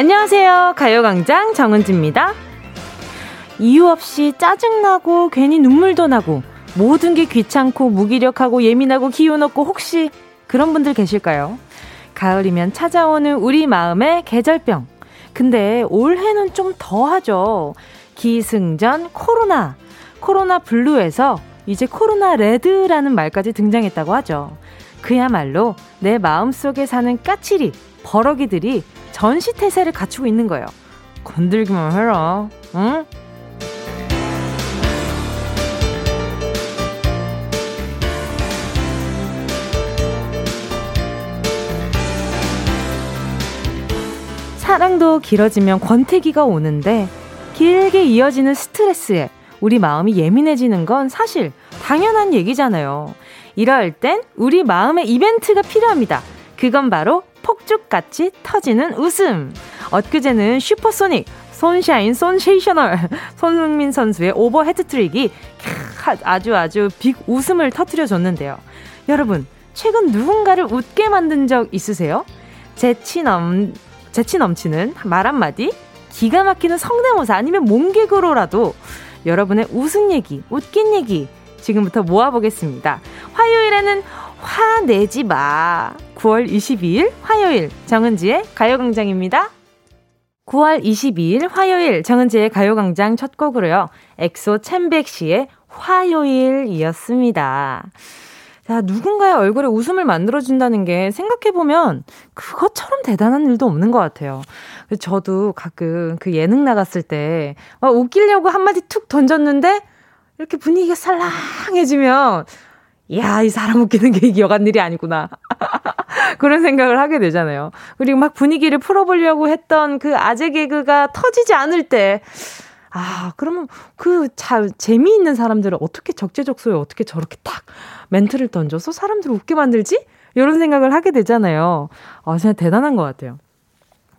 안녕하세요. 가요광장 정은지입니다. 이유 없이 짜증나고 괜히 눈물도 나고 모든 게 귀찮고 무기력하고 예민하고 기운 없고 혹시 그런 분들 계실까요? 가을이면 찾아오는 우리 마음의 계절병. 근데 올해는 좀 더하죠. 기승전 코로나. 코로나 블루에서 이제 코로나 레드라는 말까지 등장했다고 하죠. 그야말로 내 마음속에 사는 까칠이, 버럭이들이 전시태세를 갖추고 있는 거예요. 건들기만 해라. 응? 사랑도 길어지면 권태기가 오는데 길게 이어지는 스트레스에 우리 마음이 예민해지는 건 사실 당연한 얘기잖아요. 이럴 땐 우리 마음의 이벤트가 필요합니다. 그건 바로 폭죽같이 터지는 웃음. 엊그제는 슈퍼소닉, 손샤인, 손세이셔널 손흥민 선수의 오버 해트트릭이 아주 아주 big 웃음을 터트려 줬는데요. 여러분, 최근 누군가를 웃게 만든 적 있으세요? 재치 넘, 재치 넘치는 말 한마디, 기가 막히는 성대모사 아니면 몸개그로라도 여러분의 웃은 얘기, 웃긴 얘기 지금부터 모아보겠습니다. 화요일에는 화내지 마. 9월 22일 화요일 정은지의 가요광장입니다. 9월 22일 화요일 정은지의 가요광장 첫 곡으로요. 엑소 첸백시의 화요일이었습니다. 자, 누군가의 얼굴에 웃음을 만들어준다는 게 생각해보면 그것처럼 대단한 일도 없는 것 같아요. 저도 가끔 그 예능 나갔을 때 웃기려고 한마디 툭 던졌는데 이렇게 분위기가 살랑해지면 이야, 이 사람 웃기는 게 여간 일이 아니구나. 그런 생각을 하게 되잖아요. 그리고 막 분위기를 풀어보려고 했던 그 아재 개그가 터지지 않을 때, 아, 그러면 그 자, 재미있는 사람들을 어떻게 적재적소에 어떻게 저렇게 딱 멘트를 던져서 사람들을 웃게 만들지? 이런 생각을 하게 되잖아요. 아, 진짜 대단한 것 같아요.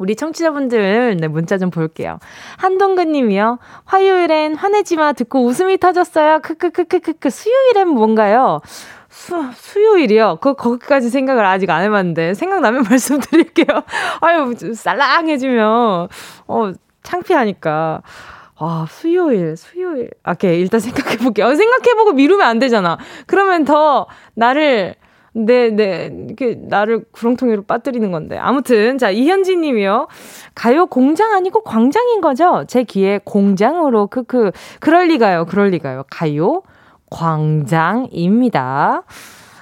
우리 청취자분들, 네, 문자 좀 볼게요. 한동근 님이요. 화요일엔 화내지마 듣고 웃음이 터졌어요. 크크크크크크. 수요일엔 뭔가요? 수, 수요일이요? 그, 거기까지 생각을 아직 안 해봤는데, 생각나면 말씀드릴게요. 아유, 쌀랑해지면, 어, 창피하니까. 아, 수요일, 수요일. 아, 오케이. 일단 생각해볼게요. 어, 생각해보고 미루면 안 되잖아. 그러면 더 나를 네, 네. 이렇게 나를 구렁텅이로 빠뜨리는 건데. 아무튼, 자, 이현진 님이요. 가요 공장 아니고 광장인 거죠? 제 귀에 공장으로, 크크. 그럴 리가요, 그럴 리가요. 가요 광장입니다.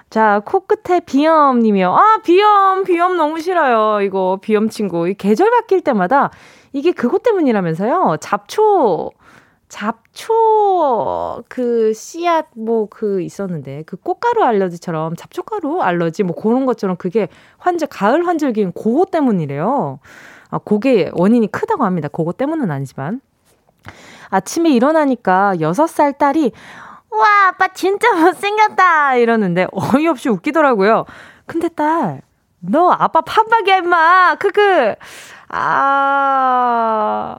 자, 코끝에 비염 님이요. 아, 비염, 비염 너무 싫어요. 이거, 비염 친구. 이 계절 바뀔 때마다 이게 그것 때문이라면서요. 잡초. 잡초 그 씨앗 뭐 그 있었는데 그 꽃가루 알러지처럼 잡초가루 알러지 뭐 그런 것처럼 그게 환절 가을 환절기인 그거 때문이래요. 아 그게 원인이 크다고 합니다. 그거 때문은 아니지만 아침에 일어나니까 6살 딸이 와 아빠 진짜 못생겼다 이러는데 어이없이 웃기더라고요. 근데 딸 너 아빠 판박이야 임마 크크 아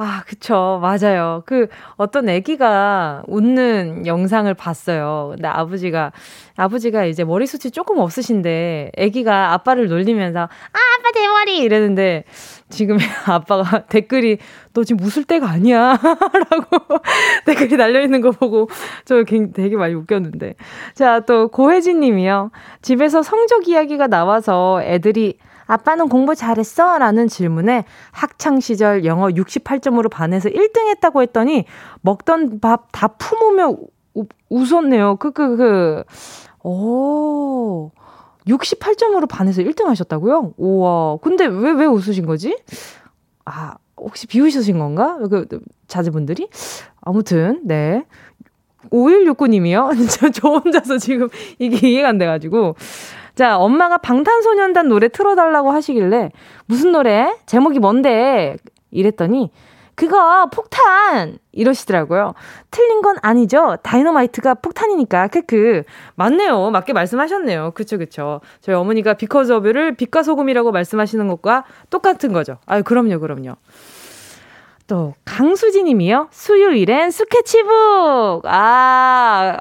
아, 그쵸. 맞아요. 그 어떤 아기가 웃는 영상을 봤어요. 근데 아버지가, 아버지가 이제 머리숱이 조금 없으신데 아기가 아빠를 놀리면서 아, 아빠 대머리! 이랬는데 지금 아빠가 댓글이 너 지금 웃을 때가 아니야. 라고 댓글이 달려있는 거 보고 저 되게 많이 웃겼는데. 자, 또 고혜진 님이요. 집에서 성적 이야기가 나와서 애들이 아빠는 공부 잘했어? 라는 질문에 학창시절 영어 68점으로 반해서 1등 했다고 했더니 먹던 밥 다 품으며 우, 웃었네요. 크크크. 오. 68점으로 반해서 1등 하셨다고요? 우와. 근데 왜, 왜 웃으신 거지? 아, 혹시 비웃으신 건가? 그, 자제분들이? 아무튼, 네. 5169님이요? 저, 저 혼자서 지금 이게 이해가 안 돼가지고. 자, 엄마가 방탄소년단 노래 틀어달라고 하시길래 무슨 노래? 제목이 뭔데? 이랬더니 그거 폭탄 이러시더라고요. 틀린 건 아니죠. 다이너마이트가 폭탄이니까 크크 맞네요. 맞게 말씀하셨네요. 그쵸 그쵸. 저희 어머니가 비커즈 어뷰를 빛과 소금이라고 말씀하시는 것과 똑같은 거죠. 아유 그럼요 그럼요. 또 강수진 님이요. 수요일엔 스케치북. 아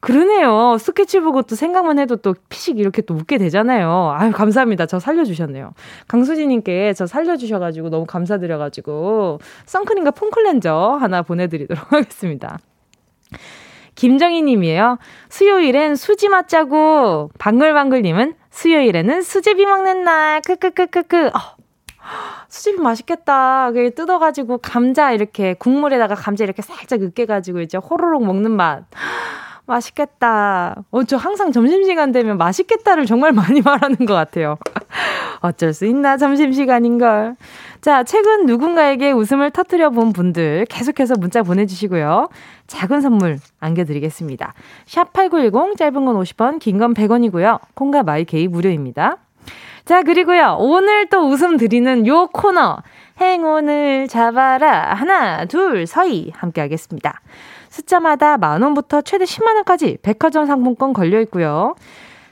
그러네요. 스케치북은 또 생각만 해도 또 피식 이렇게 또 웃게 되잖아요. 아유, 감사합니다. 저 살려주셨네요. 강수진님께 저 살려주셔가지고 너무 감사드려가지고 선크림과 폼클렌저 하나 보내드리도록 하겠습니다. 김정희 님이에요. 수요일엔 수지 맞자고. 방글방글 님은 수요일에는 수제비 먹는 날. 크크크크크. 어. 수제비 맛있겠다. 그 뜯어가지고 감자 이렇게 국물에다가 감자 이렇게 살짝 으깨가지고 이제 호로록 먹는 맛. 맛있겠다. 어, 저 항상 점심시간 되면 맛있겠다를 정말 많이 말하는 것 같아요. 어쩔 수 있나, 점심시간인걸. 자, 최근 누군가에게 웃음을 터뜨려 본 분들 계속해서 문자 보내주시고요. 작은 선물 안겨드리겠습니다. 샵8910, 짧은 건 50원, 긴 건 100원이고요. 콩과 마이케이 무료입니다. 자, 그리고요. 오늘 또 웃음 드리는 요 코너. 행운을 잡아라. 하나, 둘, 서희. 함께 하겠습니다. 숫자마다 만 원부터 최대 10만 원까지 백화점 상품권 걸려 있고요.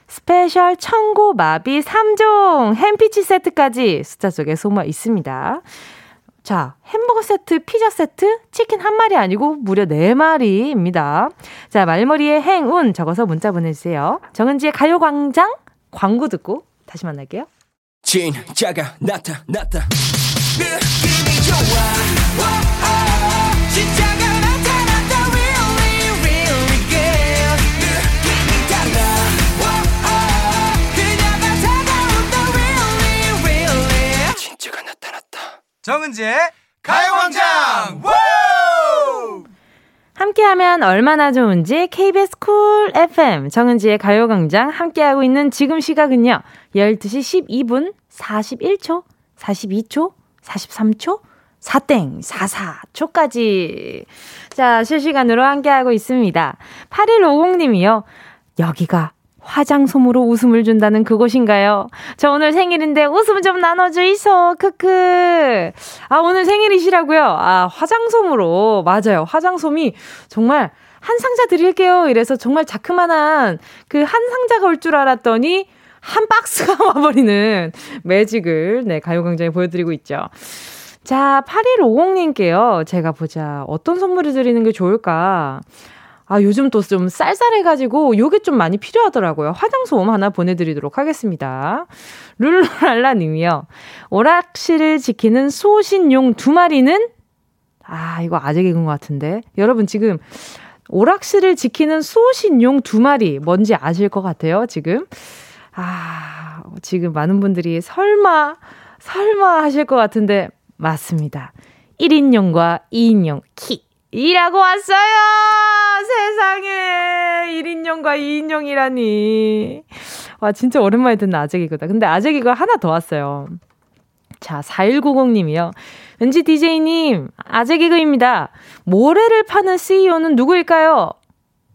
스페셜 천고마비 3종 햄피치 세트까지 숫자 속에 숨어 있습니다. 자, 햄버거 세트, 피자 세트, 치킨 한 마리 아니고 무려 네 마리입니다. 자, 말머리에 행운 적어서 문자 보내주세요. 정은지의 가요광장 광고 듣고 다시 만날게요. 진짜가 나타났다. 느낌이 좋아. 정은지의 가요광장! 함께하면 얼마나 좋은지 KBS 쿨 FM 정은지의 가요광장 함께하고 있는 지금 시각은요 12시 12분 41초 42초 43초 4땡 44초까지. 자 실시간으로 함께하고 있습니다. 8150님이요. 여기가 화장솜으로 웃음을 준다는 그곳인가요? 저 오늘 생일인데 웃음 좀 나눠주이소. 크크. 아, 오늘 생일이시라고요? 아, 화장솜으로. 맞아요. 화장솜이 정말 한 상자 드릴게요. 이래서 정말 자그만한 그 한 상자가 올 줄 알았더니 한 박스가 와버리는 매직을 네, 가요광장에 보여드리고 있죠. 자, 8150님께요. 제가 보자. 어떤 선물을 드리는 게 좋을까? 아, 요즘 또 좀 쌀쌀해가지고 요게 좀 많이 필요하더라고요. 화장솜 하나 보내드리도록 하겠습니다. 룰루랄라 님이요. 오락실을 지키는 소신용 두 마리는? 아, 이거 아재 개그인 것 같은데. 여러분 지금 오락실을 지키는 소신용 두 마리 뭔지 아실 것 같아요, 지금. 아, 지금 많은 분들이 설마, 설마 하실 것 같은데, 맞습니다. 1인용과 2인용 키. 일하고 왔어요! 세상에! 1인용과 2인용이라니. 와, 진짜 오랜만에 듣는 아재기거다. 근데 아재기가 하나 더 왔어요. 자, 4190님이요. 은지 DJ님, 아재기그입니다. 모래를 파는 CEO는 누구일까요?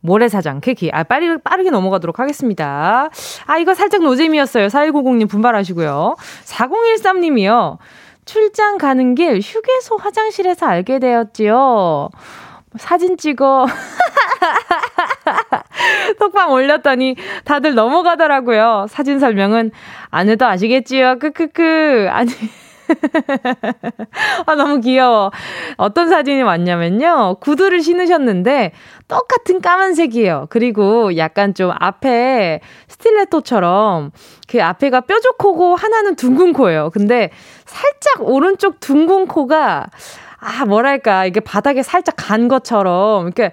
모래사장, 케키. 아, 빠르게, 빠르게 넘어가도록 하겠습니다. 아, 이거 살짝 노잼이었어요. 4190님 분발하시고요. 4013님이요. 출장 가는 길 휴게소 화장실에서 알게 되었지요. 사진 찍어 톡방 올렸더니 다들 넘어가더라고요. 사진 설명은 안 해도 아시겠지요. 크크크. 아니 아, 너무 귀여워. 어떤 사진이 왔냐면요. 구두를 신으셨는데 똑같은 까만색이에요. 그리고 약간 좀 앞에 스틸레토처럼 그 앞에가 뾰족하고 하나는 둥근 코예요. 근데 살짝 오른쪽 둥근 코가 아, 뭐랄까, 이게 바닥에 살짝 간 것처럼, 이렇게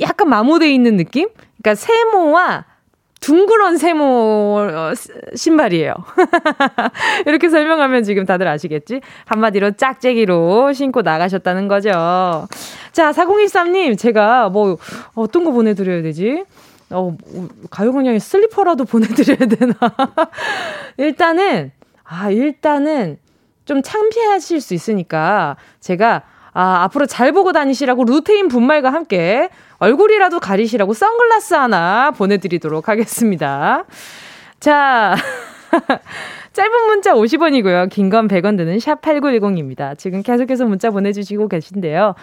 약간 마모돼 있는 느낌? 그러니까 세모와 둥그런 세모 어, 신발이에요. 이렇게 설명하면 지금 다들 아시겠지? 한마디로 짝재기로 신고 나가셨다는 거죠. 자, 4013님, 제가 뭐, 어떤 거 보내드려야 되지? 어, 가요광장에 슬리퍼라도 보내드려야 되나? 일단은, 아, 일단은 좀 창피하실 수 있으니까 제가 아, 앞으로 잘 보고 다니시라고 루테인 분말과 함께 얼굴이라도 가리시라고 선글라스 하나 보내드리도록 하겠습니다. 자. 짧은 문자 50원이고요. 긴 건 100원 드는 샵 8910입니다. 지금 계속해서 문자 보내주시고 계신데요.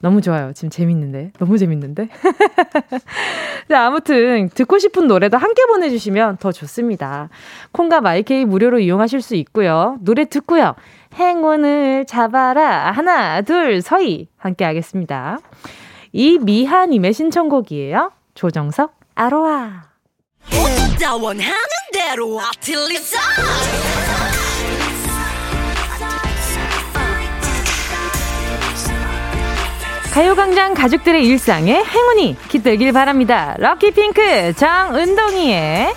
너무 좋아요. 지금 재밌는데. 너무 재밌는데. 자, 아무튼 듣고 싶은 노래도 함께 보내주시면 더 좋습니다. 콩과 마이케이 무료로 이용하실 수 있고요. 노래 듣고요. 행운을 잡아라. 하나, 둘, 서희. 함께 하겠습니다. 이 미하님의 신청곡이에요. 조정석, 아로아. 가요광장 가족들의 일상에 행운이 깃들길 바랍니다. 럭키핑크 정은동이의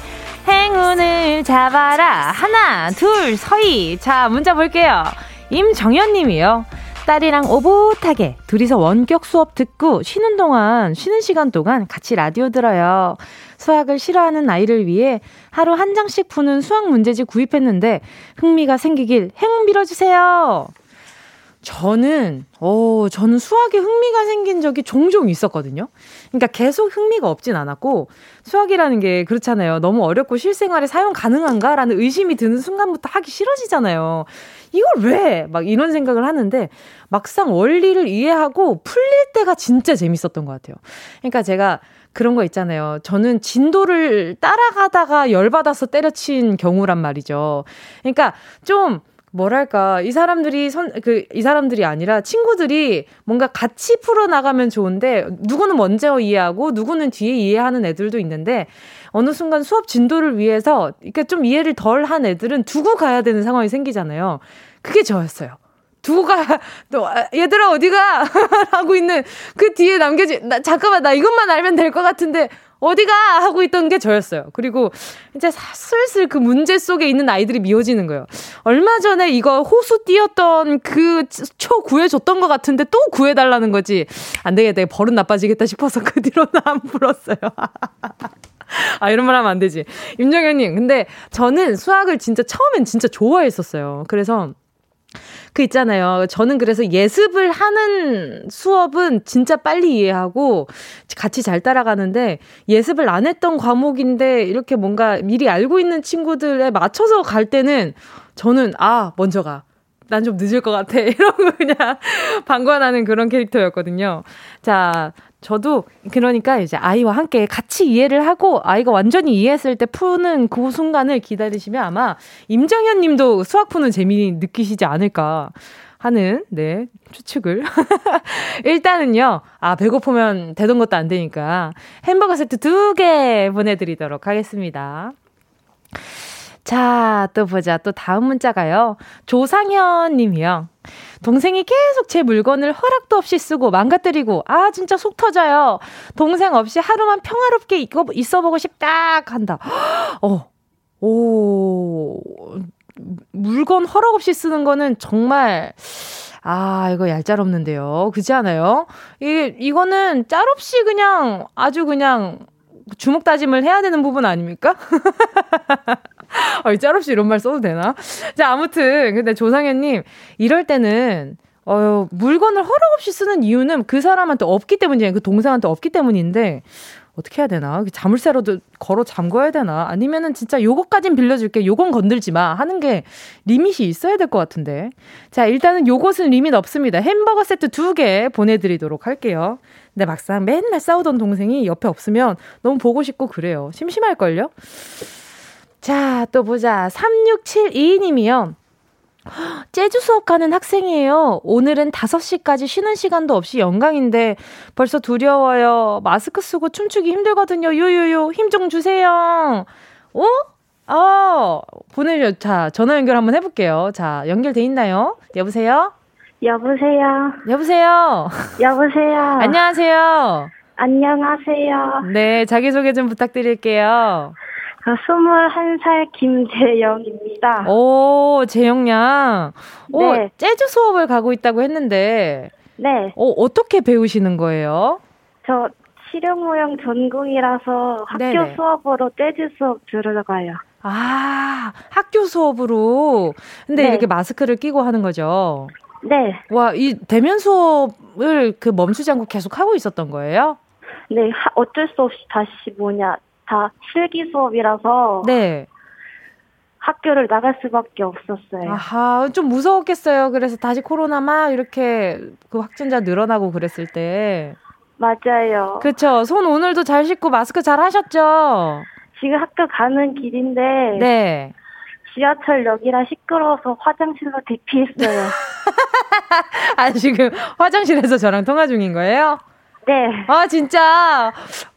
행운을 잡아라. 하나, 둘, 서희. 자, 문자 볼게요. 임정현 님이요. 딸이랑 오붓하게 둘이서 원격 수업 듣고 쉬는 동안, 쉬는 시간 동안 같이 라디오 들어요. 수학을 싫어하는 아이를 위해 하루 한 장씩 푸는 수학 문제집 구입했는데 흥미가 생기길 행운 빌어주세요. 저는, 어, 저는 수학에 흥미가 생긴 적이 종종 있었거든요. 그러니까 계속 흥미가 없진 않았고, 수학이라는 게 그렇잖아요. 너무 어렵고 실생활에 사용 가능한가? 라는 의심이 드는 순간부터 하기 싫어지잖아요. 이걸 왜? 막 이런 생각을 하는데, 막상 원리를 이해하고 풀릴 때가 진짜 재밌었던 것 같아요. 그러니까 제가 그런 거 있잖아요. 저는 진도를 따라가다가 열받아서 때려친 경우란 말이죠. 그러니까 좀, 뭐랄까, 이 사람들이 선, 그, 이 사람들이 아니라 친구들이 뭔가 같이 풀어 나가면 좋은데, 누구는 먼저 이해하고, 누구는 뒤에 이해하는 애들도 있는데, 어느 순간 수업 진도를 위해서, 이렇게 좀 이해를 덜 한 애들은 두고 가야 되는 상황이 생기잖아요. 그게 저였어요. 두고 가, 너, 아, 얘들아, 어디가? 하고 있는 그 뒤에 남겨진, 나, 잠깐만, 나 이것만 알면 될 것 같은데, 어디가? 하고 있던 게 저였어요. 그리고 이제 슬슬 그 문제 속에 있는 아이들이 미워지는 거예요. 얼마 전에 이거 호수 띄었던 그 초 구해줬던 것 같은데 또 구해달라는 거지. 안 되겠다. 버릇 나빠지겠다 싶어서 그 뒤로는 안 불었어요. 아, 이런 말 하면 안 되지. 임정현님, 근데 저는 수학을 진짜 처음엔 진짜 좋아했었어요. 그래서 그 있잖아요. 저는 그래서 예습을 하는 수업은 진짜 빨리 이해하고 같이 잘 따라가는데 예습을 안 했던 과목인데 이렇게 뭔가 미리 알고 있는 친구들에 맞춰서 갈 때는 저는 아, 먼저 가. 난 좀 늦을 것 같아. 이러고 그냥 방관하는 그런 캐릭터였거든요. 자, 저도 그러니까 이제 아이와 함께 같이 이해를 하고 아이가 완전히 이해했을 때 푸는 그 순간을 기다리시면 아마 임정현 님도 수학 푸는 재미 느끼시지 않을까 하는 네 추측을 일단은요 아 배고프면 되던 것도 안 되니까 햄버거 세트 두 개 보내드리도록 하겠습니다. 자, 또 보자. 또 다음 문자가요. 조상현 님이요. 동생이 계속 제 물건을 허락도 없이 쓰고 망가뜨리고, 아, 진짜 속 터져요. 동생 없이 하루만 평화롭게 있어보고 싶다. 한다. 어, 오, 물건 허락 없이 쓰는 거는 정말, 아, 이거 얄짤없는데요. 그지 않아요? 이, 이거는 짤 없이 그냥 아주 그냥 주먹 다짐을 해야 되는 부분 아닙니까? 어, 짤없이 이런 말 써도 되나? 자, 아무튼, 근데 조상현님, 이럴 때는, 어, 물건을 허락 없이 쓰는 이유는 그 사람한테 없기 때문이에요. 그 동생한테 없기 때문인데, 어떻게 해야 되나? 자물쇠로도 걸어 잠궈야 되나? 아니면은 진짜 요것까진 빌려줄게. 요건 건들지 마. 하는 게 리밋이 있어야 될 것 같은데. 자, 일단은 요것은 리밋 없습니다. 햄버거 세트 두 개 보내드리도록 할게요. 근데 막상 맨날 싸우던 동생이 옆에 없으면 너무 보고 싶고 그래요. 심심할걸요? 자, 또 보자. 3672님이요. 재즈 수업 가는 학생이에요. 오늘은 5시까지 쉬는 시간도 없이 영광인데 벌써 두려워요. 마스크 쓰고 춤추기 힘들거든요. 요요요. 힘 좀 주세요. 어? 어, 보내줘. 자, 전화 연결 한번 해볼게요. 자, 연결돼 있나요? 여보세요? 여보세요? 여보세요? 여보세요? 안녕하세요? 안녕하세요? 네, 자기소개 좀 부탁드릴게요. 21살 김재영입니다. 오, 재영 양. 오, 네. 재즈 수업을 가고 있다고 했는데. 네. 어, 어떻게 배우시는 거예요? 저 실용무용 전공이라서 학교 네네. 수업으로 재즈 수업 들어가요. 아, 학교 수업으로. 근데 네. 이렇게 마스크를 끼고 하는 거죠? 네. 와, 이 대면 수업을 그 멈추지 않고 계속 하고 있었던 거예요? 네, 어쩔 수 없이 다시 뭐냐, 다 실기 수업이라서 네. 학교를 나갈 수밖에 없었어요. 아하, 좀 무서웠겠어요. 그래서 다시 코로나 막 이렇게 그 확진자 늘어나고 그랬을 때. 맞아요. 그렇죠. 손 오늘도 잘 씻고 마스크 잘 하셨죠? 지금 학교 가는 길인데. 네. 지하철역이라 시끄러워서 화장실로 대피했어요. 아, 지금 화장실에서 저랑 통화 중인 거예요? 네. 아, 진짜?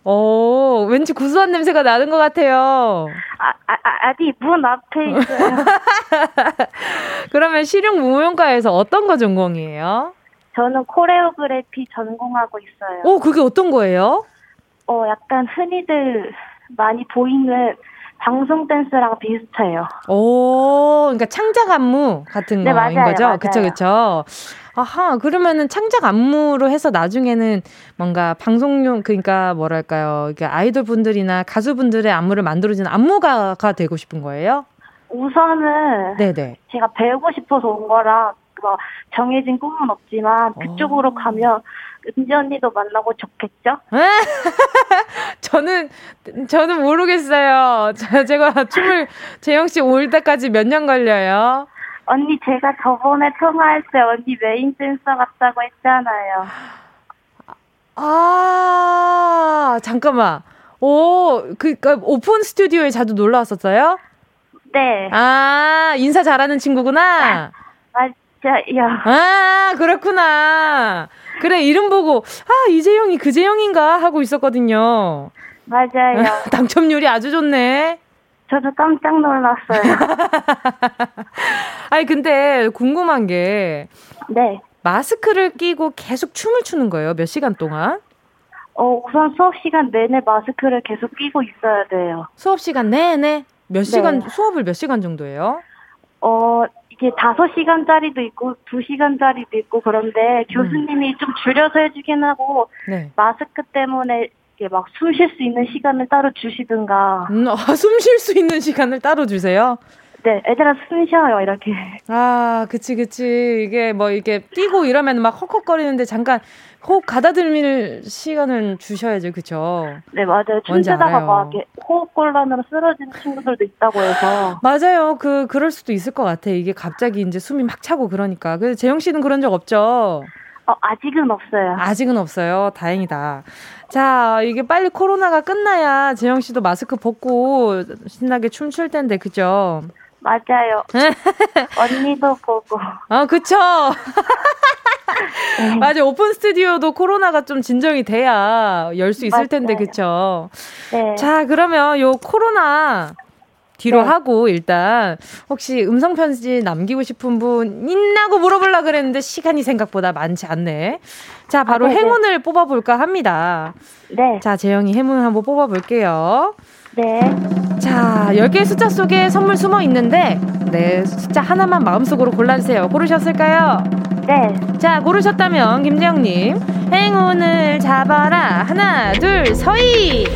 어, 왠지 구수한 냄새가 나는 것 같아요. 아, 아, 아 아디, 문 앞에 있어요. 그러면 실용무용과에서 어떤 거 전공이에요? 저는 코레오그래피 전공하고 있어요. 오, 그게 어떤 거예요? 어, 약간 흔히들 많이 보이는 방송 댄스랑 비슷해요. 오, 그러니까 창작 안무 같은 네, 거인 맞아요, 거죠? 맞아요. 그쵸, 그쵸. 아하, 그러면은 창작 안무로 해서 나중에는 뭔가 방송용, 그러니까 뭐랄까요. 이게 아이돌 분들이나 가수분들의 안무를 만들어주는 안무가가 되고 싶은 거예요? 우선은 네네. 제가 배우고 싶어서 온 거라 뭐 정해진 꿈은 없지만 그쪽으로 오. 가면 은지 언니도 만나고 좋겠죠? 저는 저는 모르겠어요. 제가 춤을 재영 씨 올 때까지 몇 년 걸려요? 언니 제가 저번에 통화할 때 언니 메인 댄서 같다고 했잖아요. 아 잠깐만. 오, 그니까 오픈 스튜디오에 자주 놀러 왔었어요? 네. 아 인사 잘하는 친구구나. 맞아요. 아 그렇구나. 그래 이름 보고 아 이재영이 그재영인가 하고 있었거든요. 맞아요. 당첨률이 아주 좋네. 저도 깜짝 놀랐어요. 아니 근데 궁금한 게 네. 마스크를 끼고 계속 춤을 추는 거예요? 몇 시간 동안? 어, 우선 수업 시간 내내 마스크를 계속 끼고 있어야 돼요. 수업 시간 내내 몇 시간 네. 수업을 몇 시간 정도예요? 어, 이게 다섯 시간짜리도 있고 두 시간짜리도 있고 그런데 교수님이 음. 좀 줄여서 해주긴 하고 네. 마스크 때문에 막 숨 쉴 수 있는 시간을 따로 주시든가. 음, 아, 숨쉴 수 있는 시간을 따로 주세요? 네, 애들아 숨 쉬어요, 이렇게. 아, 그치, 그치. 이게 뭐, 이게 뛰고 이러면 막 헉헉거리는데 잠깐 호흡 가다듬을 시간을 주셔야죠, 그쵸? 네, 맞아요. 춤추다가 막 호흡곤란으로 쓰러진 친구들도 있다고 해서. 맞아요. 그, 그럴 수도 있을 것 같아. 이게 갑자기 이제 숨이 막 차고 그러니까. 그래서 재영 씨는 그런 적 없죠? 어, 아직은 없어요. 아직은 없어요. 다행이다. 자, 이게 빨리 코로나가 끝나야 재영 씨도 마스크 벗고 신나게 춤출 텐데, 그죠? 맞아요. 언니도 보고. 아, 그쵸? 네. 맞아 오픈 스튜디오도 코로나가 좀 진정이 돼야 열 수 있을 맞아요. 텐데, 그쵸? 네. 자, 그러면 요 코로나 뒤로 네. 하고 일단 혹시 음성 편지 남기고 싶은 분 있나고 물어보려 그랬는데 시간이 생각보다 많지 않네. 자, 바로 아, 행운을 뽑아 볼까 합니다. 네. 자, 재영이 행운 한번 뽑아 볼게요. 네. 자, 10개의 숫자 속에 선물 숨어 있는데, 네, 숫자 하나만 마음속으로 골라주세요. 고르셨을까요? 네. 자, 고르셨다면, 김재영 님, 행운을 잡아라. 하나, 둘, 서희!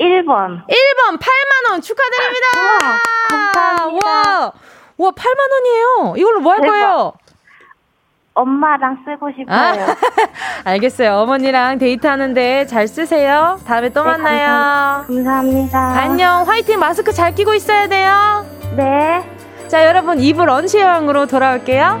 1번. 1번, 8만 원 축하드립니다! 우와, 감사합니다. 와, 와, 8만 원이에요. 이걸로 뭐 할 거예요? 엄마랑 쓰고 싶어요. 아, 알겠어요. 어머니랑 데이트하는데 잘 쓰세요. 다음에 또 네, 만나요. 감사 합니다. 안녕. 화이팅 마스크 잘 끼고 있어야 돼요. 네. 자, 여러분 2부 런치 여행으로 돌아올게요.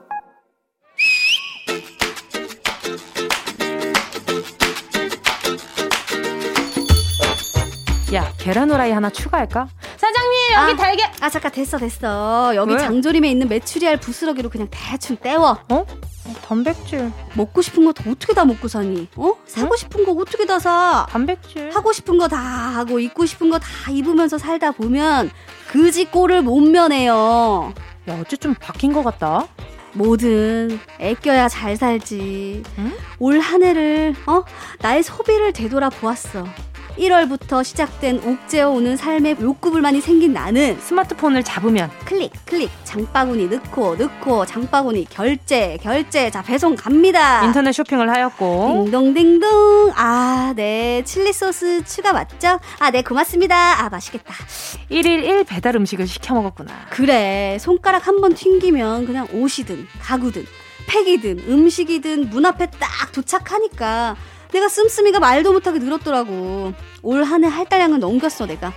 야, 계란 후라이 하나 추가할까? 사장님, 여기 아, 달걀. 아, 잠깐 됐어, 됐어. 여기 왜? 장조림에 있는 메추리알 부스러기로 그냥 대충 때워. 어? 단백질. 먹고 싶은 거 다 어떻게 다 먹고 사니? 어? 사고 응? 싶은 거 어떻게 다 사? 단백질. 하고 싶은 거 다 하고 입고 싶은 거 다 입으면서 살다 보면 그지 꼴을 못 면해요. 야, 어째 좀 바뀐 것 같다. 뭐든 애껴야 잘 살지. 응? 올 한 해를 어 나의 소비를 되돌아 보았어. 1월부터 시작된 옥죄어 오는 삶의 욕구불 많이 생긴 나는 스마트폰을 잡으면 클릭 클릭. 장바구니 넣고 넣고. 장바구니 결제 결제. 자 배송 갑니다. 인터넷 쇼핑을 하였고. 딩동딩동. 아 네. 칠리 소스 추가 맞죠? 아 네 고맙습니다. 아 맛있겠다. 1일 1 배달 음식을 시켜 먹었구나. 그래. 손가락 한 번 튕기면 그냥 옷이든 가구든 팩이든 음식이든 문 앞에 딱 도착하니까 내가 씀씀이가 말도 못하게 늘었더라고. 올 한 해 할당량을 넘겼어, 내가.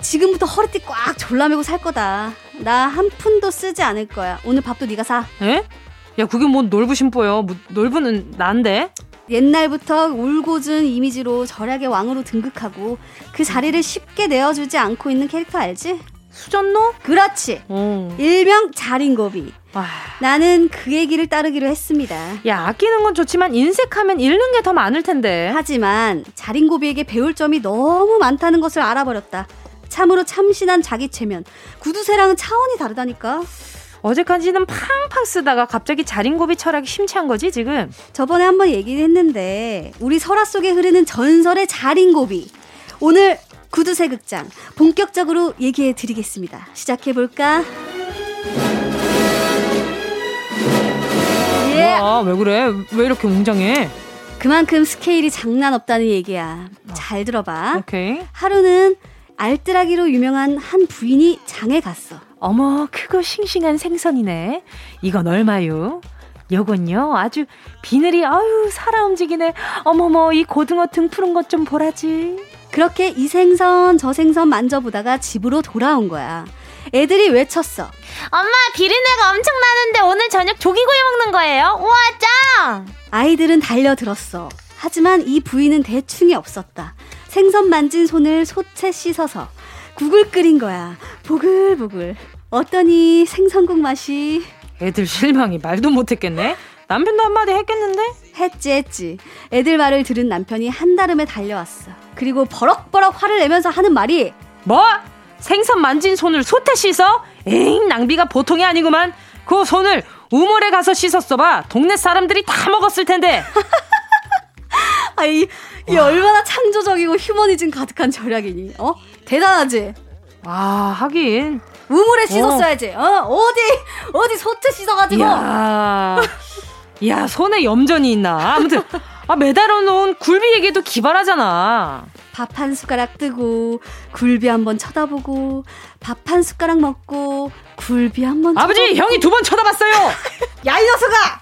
지금부터 허리띠 꽉 졸라매고 살 거다. 나 한 푼도 쓰지 않을 거야. 오늘 밥도 네가 사. 에? 야, 그게 뭔 놀부 심 보여. 뭐, 놀부는 난데? 옛날부터 울고준 이미지로 절약의 왕으로 등극하고 그 자리를 쉽게 내어주지 않고 있는 캐릭터 알지? 수전노? 그렇지. 어. 일명 자린고비. 와. 나는 그 얘기를 따르기로 했습니다. 야, 아끼는 건 좋지만 인색하면 잃는 게 더 많을 텐데. 하지만 자린고비에게 배울 점이 너무 많다는 것을 알아버렸다. 참으로 참신한 자기 체면. 구두쇠랑은 차원이 다르다니까. 어제까지는 팡팡 쓰다가 갑자기 자린고비 철학이 심취한 거지 지금? 저번에 한번 얘기를 했는데 우리 설화 속에 흐르는 전설의 자린고비. 오늘 구두쇠 극장 본격적으로 얘기해 드리겠습니다. 시작해 볼까? 예. 와, 왜 그래? 왜 이렇게 웅장해? 그만큼 스케일이 장난 없다는 얘기야. 잘 들어봐. 오케이. 하루는 알뜰하기로 유명한 한 부인이 장에 갔어. 어머, 크고 싱싱한 생선이네. 이건 얼마요? 요건요, 아주 비늘이, 아유, 살아 움직이네. 어머머, 이 고등어 등 푸른 것 좀 보라지. 그렇게 이 생선, 저 생선 만져보다가 집으로 돌아온 거야. 애들이 외쳤어. 엄마, 비린내가 엄청 나는데 오늘 저녁 조기구이 먹는 거예요? 우와, 짱! 아이들은 달려들었어. 하지만 이 부위는 대충이 없었다. 생선 만진 손을 소채 씻어서 국을 끓인 거야. 보글보글. 어떠니 생선국 맛이? 애들 실망이 말도 못했겠네. 남편도 한마디 했겠는데? 했지 했지. 애들 말을 들은 남편이 한달음에 달려왔어. 그리고 버럭버럭 화를 내면서 하는 말이 뭐? 생선 만진 손을 소태 씻어? 에잉 낭비가 보통이 아니구만. 그 손을 우물에 가서 씻었어 봐. 동네 사람들이 다 먹었을 텐데. 아이 이 얼마나 창조적이고 휴머니즘 가득한 절약이니? 어? 대단하지? 아, 하긴. 우물에 씻었어야지. 어, 어디 어디 소트 씻어가지고. 야, 야 손에 염전이 있나? 아무튼 아 매달아 놓은 굴비 얘기도 기발하잖아. 밥 한 숟가락 뜨고 굴비 한 번 쳐다보고 밥 한 숟가락 먹고 굴비 한 번 아버지 쳐다보고. 형이 두 번 쳐다봤어요. 야 이 녀석아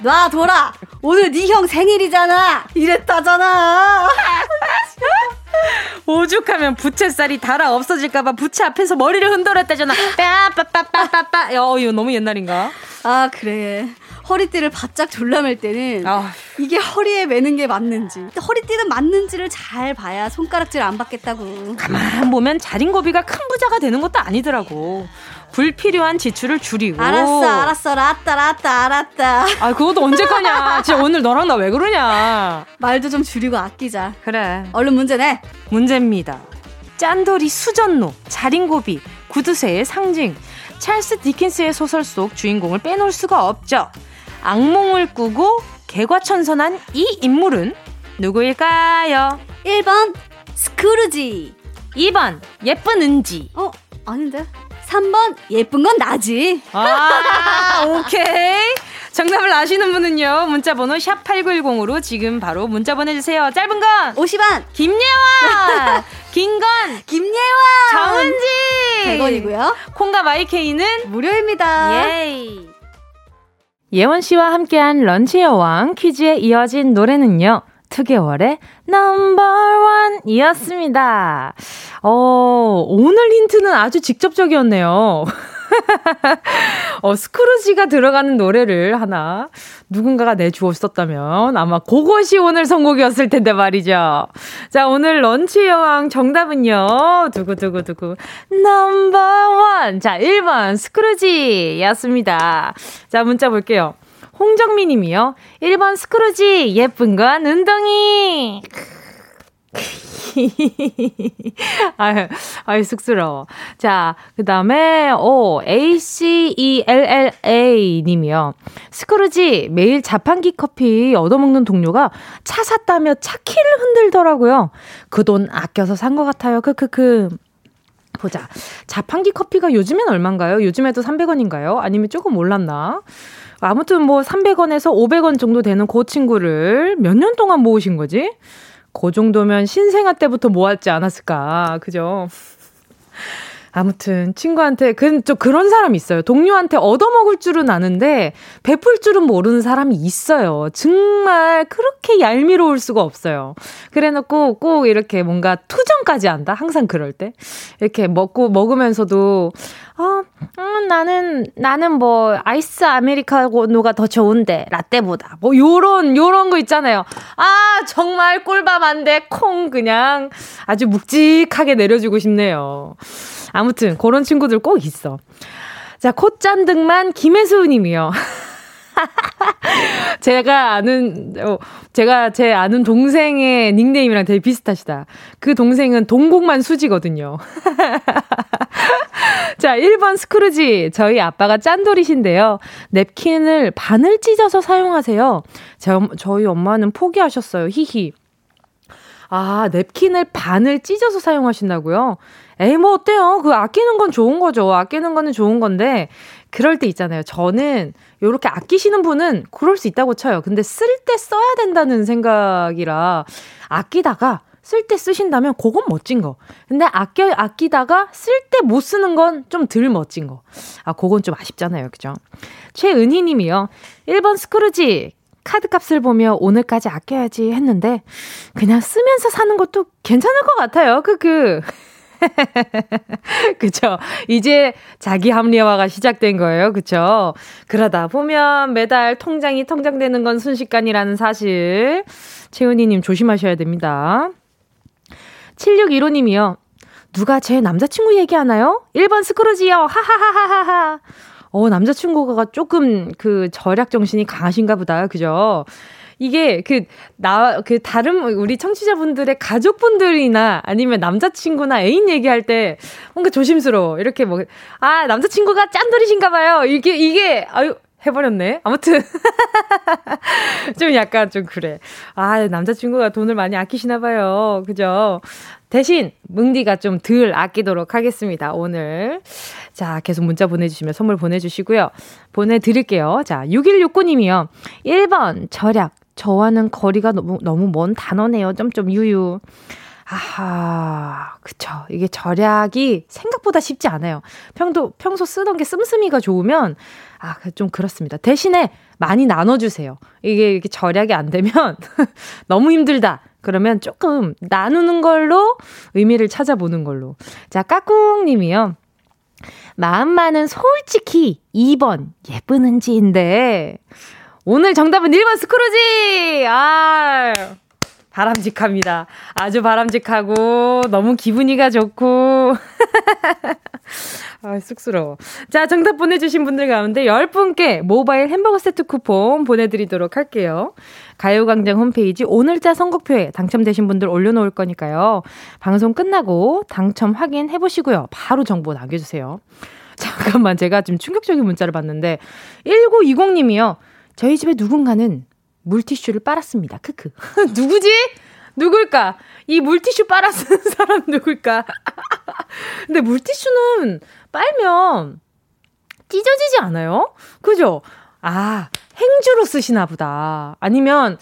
놔 둬라 오늘 네 형 생일이잖아 이랬다잖아 오죽하면 부채살이 달아 없어질까봐 부채 앞에서 머리를 흔들었다잖아. 빠빠빠빠빠빠 어 이거 너무 옛날인가? 아 그래. 허리띠를 바짝 졸라맬 때는 아. 이게 허리에 매는 게 맞는지 허리띠는 맞는지를 잘 봐야 손가락질 안 받겠다고. 가만 보면 자린고비가 큰 부자가 되는 것도 아니더라고 불필요한 지출을 줄이고. 알았어, 알았어, 라따, 라따, 알았다. 아, 그것도 언제 까냐 진짜 오늘 너랑 나 왜 그러냐. 말도 좀 줄이고 아끼자. 그래. 얼른 문제 내. 문제입니다. 짠돌이 수전노, 자린고비, 구두쇠의 상징. 찰스 디킨스의 소설 속 주인공을 빼놓을 수가 없죠. 악몽을 꾸고 개과천선한 이 인물은 누구일까요? 1번 스크루지 2번 예쁜 은지 어? 아닌데? 3번 예쁜 건 나지. 아, 오케이. 정답을 아시는 분은요. 문자 번호 샵 8910으로 지금 바로 문자 보내 주세요. 짧은 건 50원. 김예원. 긴건 김예원. 정은지. 100원이고요. 콩과 마이케이는 무료입니다. 예이. 예원 씨와 함께한 런치의 왕 퀴즈에 이어진 노래는요. 2개월의 넘버원 이었습니다. 어, 오늘 힌트는 아주 직접적이었네요. 어, 스크루지가 들어가는 노래를 하나 누군가가 내주었었다면 아마 그것이 오늘 선곡이었을 텐데 말이죠. 자, 오늘 런치 여왕 정답은요. 두구두구두구. 넘버원. 자, 1번 스크루지였습니다. 자, 문자 볼게요. 홍정미 님이요. 1번 스크루지, 예쁜 건 운동이. 아유, 아유, 쑥스러워. 자, 그 다음에, 오, ACELLA 님이요. 스크루지, 매일 자판기 커피 얻어먹는 동료가 차 샀다며 차 키를 흔들더라고요. 그 돈 아껴서 산 것 같아요. 크크크. 보자. 자판기 커피가 요즘엔 얼만가요? 요즘에도 300원인가요? 아니면 조금 올랐나? 아무튼 뭐 300원에서 500원 정도 되는 그 친구를 몇 년 동안 모으신 거지? 그 정도면 신생아 때부터 모았지 않았을까. 그죠? 아무튼 친구한테 그좀 그런 사람 있어요. 동료한테 얻어먹을 줄은 아는데 베풀 줄은 모르는 사람이 있어요. 정말 그렇게 얄미로울 수가 없어요. 그래놓고 꼭 이렇게 뭔가 투정까지 한다. 항상 그럴 때 이렇게 먹고 먹으면서도 어, 음, 나는 나는 뭐 아이스 아메리카노가 더 좋은데 라떼보다 뭐 요런 요런 거 있잖아요. 아 정말 꿀밤한데 콩 그냥 아주 묵직하게 내려주고 싶네요. 아무튼 그런 친구들 꼭 있어. 자, 콧잔등만 김혜수 님이요. 제가 아는, 어, 제가 제 아는 동생의 닉네임이랑 되게 비슷하시다. 그 동생은 동공만 수지거든요. 자, 1번 스크루지. 저희 아빠가 짠돌이신데요. 냅킨을 반을 찢어서 사용하세요. 제, 저희 엄마는 포기하셨어요. 히히. 아, 냅킨을 반을 찢어서 사용하신다고요? 에이, 뭐 어때요? 그 아끼는 건 좋은 거죠. 아끼는 거는 좋은 건데, 그럴 때 있잖아요. 저는 요렇게 아끼시는 분은 그럴 수 있다고 쳐요. 근데 쓸 때 써야 된다는 생각이라 아끼다가 쓸 때 쓰신다면 그건 멋진 거. 근데 아껴 아끼다가 쓸 때 못 쓰는 건 좀 덜 멋진 거. 아, 그건 좀 아쉽잖아요. 그죠? 최은희 님이요. 1번 스크루지 카드 값을 보며 오늘까지 아껴야지 했는데 그냥 쓰면서 사는 것도 괜찮을 것 같아요. 그 그. 그쵸. 이제 자기 합리화가 시작된 거예요. 그쵸. 그러다 보면 매달 통장이 통장되는 건 순식간이라는 사실. 채은이님 조심하셔야 됩니다. 7615님이요. 누가 제 남자친구 얘기하나요? 1번 스크루지요. 하하하하하. 어, 남자친구가 조금 그 절약 정신이 강하신가 보다. 그죠? 이게 그, 나, 그 다른 우리 청취자분들의 가족분들이나 아니면 남자친구나 애인 얘기할 때 뭔가 조심스러워. 이렇게 뭐, 아, 남자친구가 짠돌이신가 봐요. 이게, 이게, 아유, 해버렸네. 아무튼. 좀 약간 좀 그래. 아, 남자친구가 돈을 많이 아끼시나 봐요. 그죠? 대신 뭉디가 좀 덜 아끼도록 하겠습니다. 오늘. 자, 계속 문자 보내주시면 선물 보내주시고요. 보내드릴게요. 자, 6169님이요. 1번, 절약. 저와는 거리가 너무, 너무 먼 단어네요. 점점 유유. 아하, 그쵸. 이게 절약이 생각보다 쉽지 않아요. 평도, 평소 쓰던 게 씀씀이가 좋으면, 아, 좀 그렇습니다. 대신에 많이 나눠주세요. 이게, 이게 절약이 안 되면 너무 힘들다. 그러면 조금 나누는 걸로 의미를 찾아보는 걸로. 자, 까꿍 님이요. 마음만은 솔직히 2번 예쁘는지인데, 오늘 정답은 1번 스크루지! 아 바람직합니다. 아주 바람직하고, 너무 기분이가 좋고. 아, 쑥스러워. 자, 정답 보내주신 분들 가운데 10분께 모바일 햄버거 세트 쿠폰 보내드리도록 할게요. 가요광장 홈페이지 오늘자 선곡표에 당첨되신 분들 올려놓을 거니까요. 방송 끝나고 당첨 확인해보시고요. 바로 정보 남겨주세요. 잠깐만, 제가 지금 충격적인 문자를 봤는데, 1920님이요. 저희 집에 누군가는 물티슈를 빨았습니다. 크크. 누구지? 누굴까? 이 물티슈 빨아 쓰는 사람 누굴까? 근데 물티슈는 빨면 찢어지지 않아요? 그죠? 아, 행주로 쓰시나 보다. 아니면,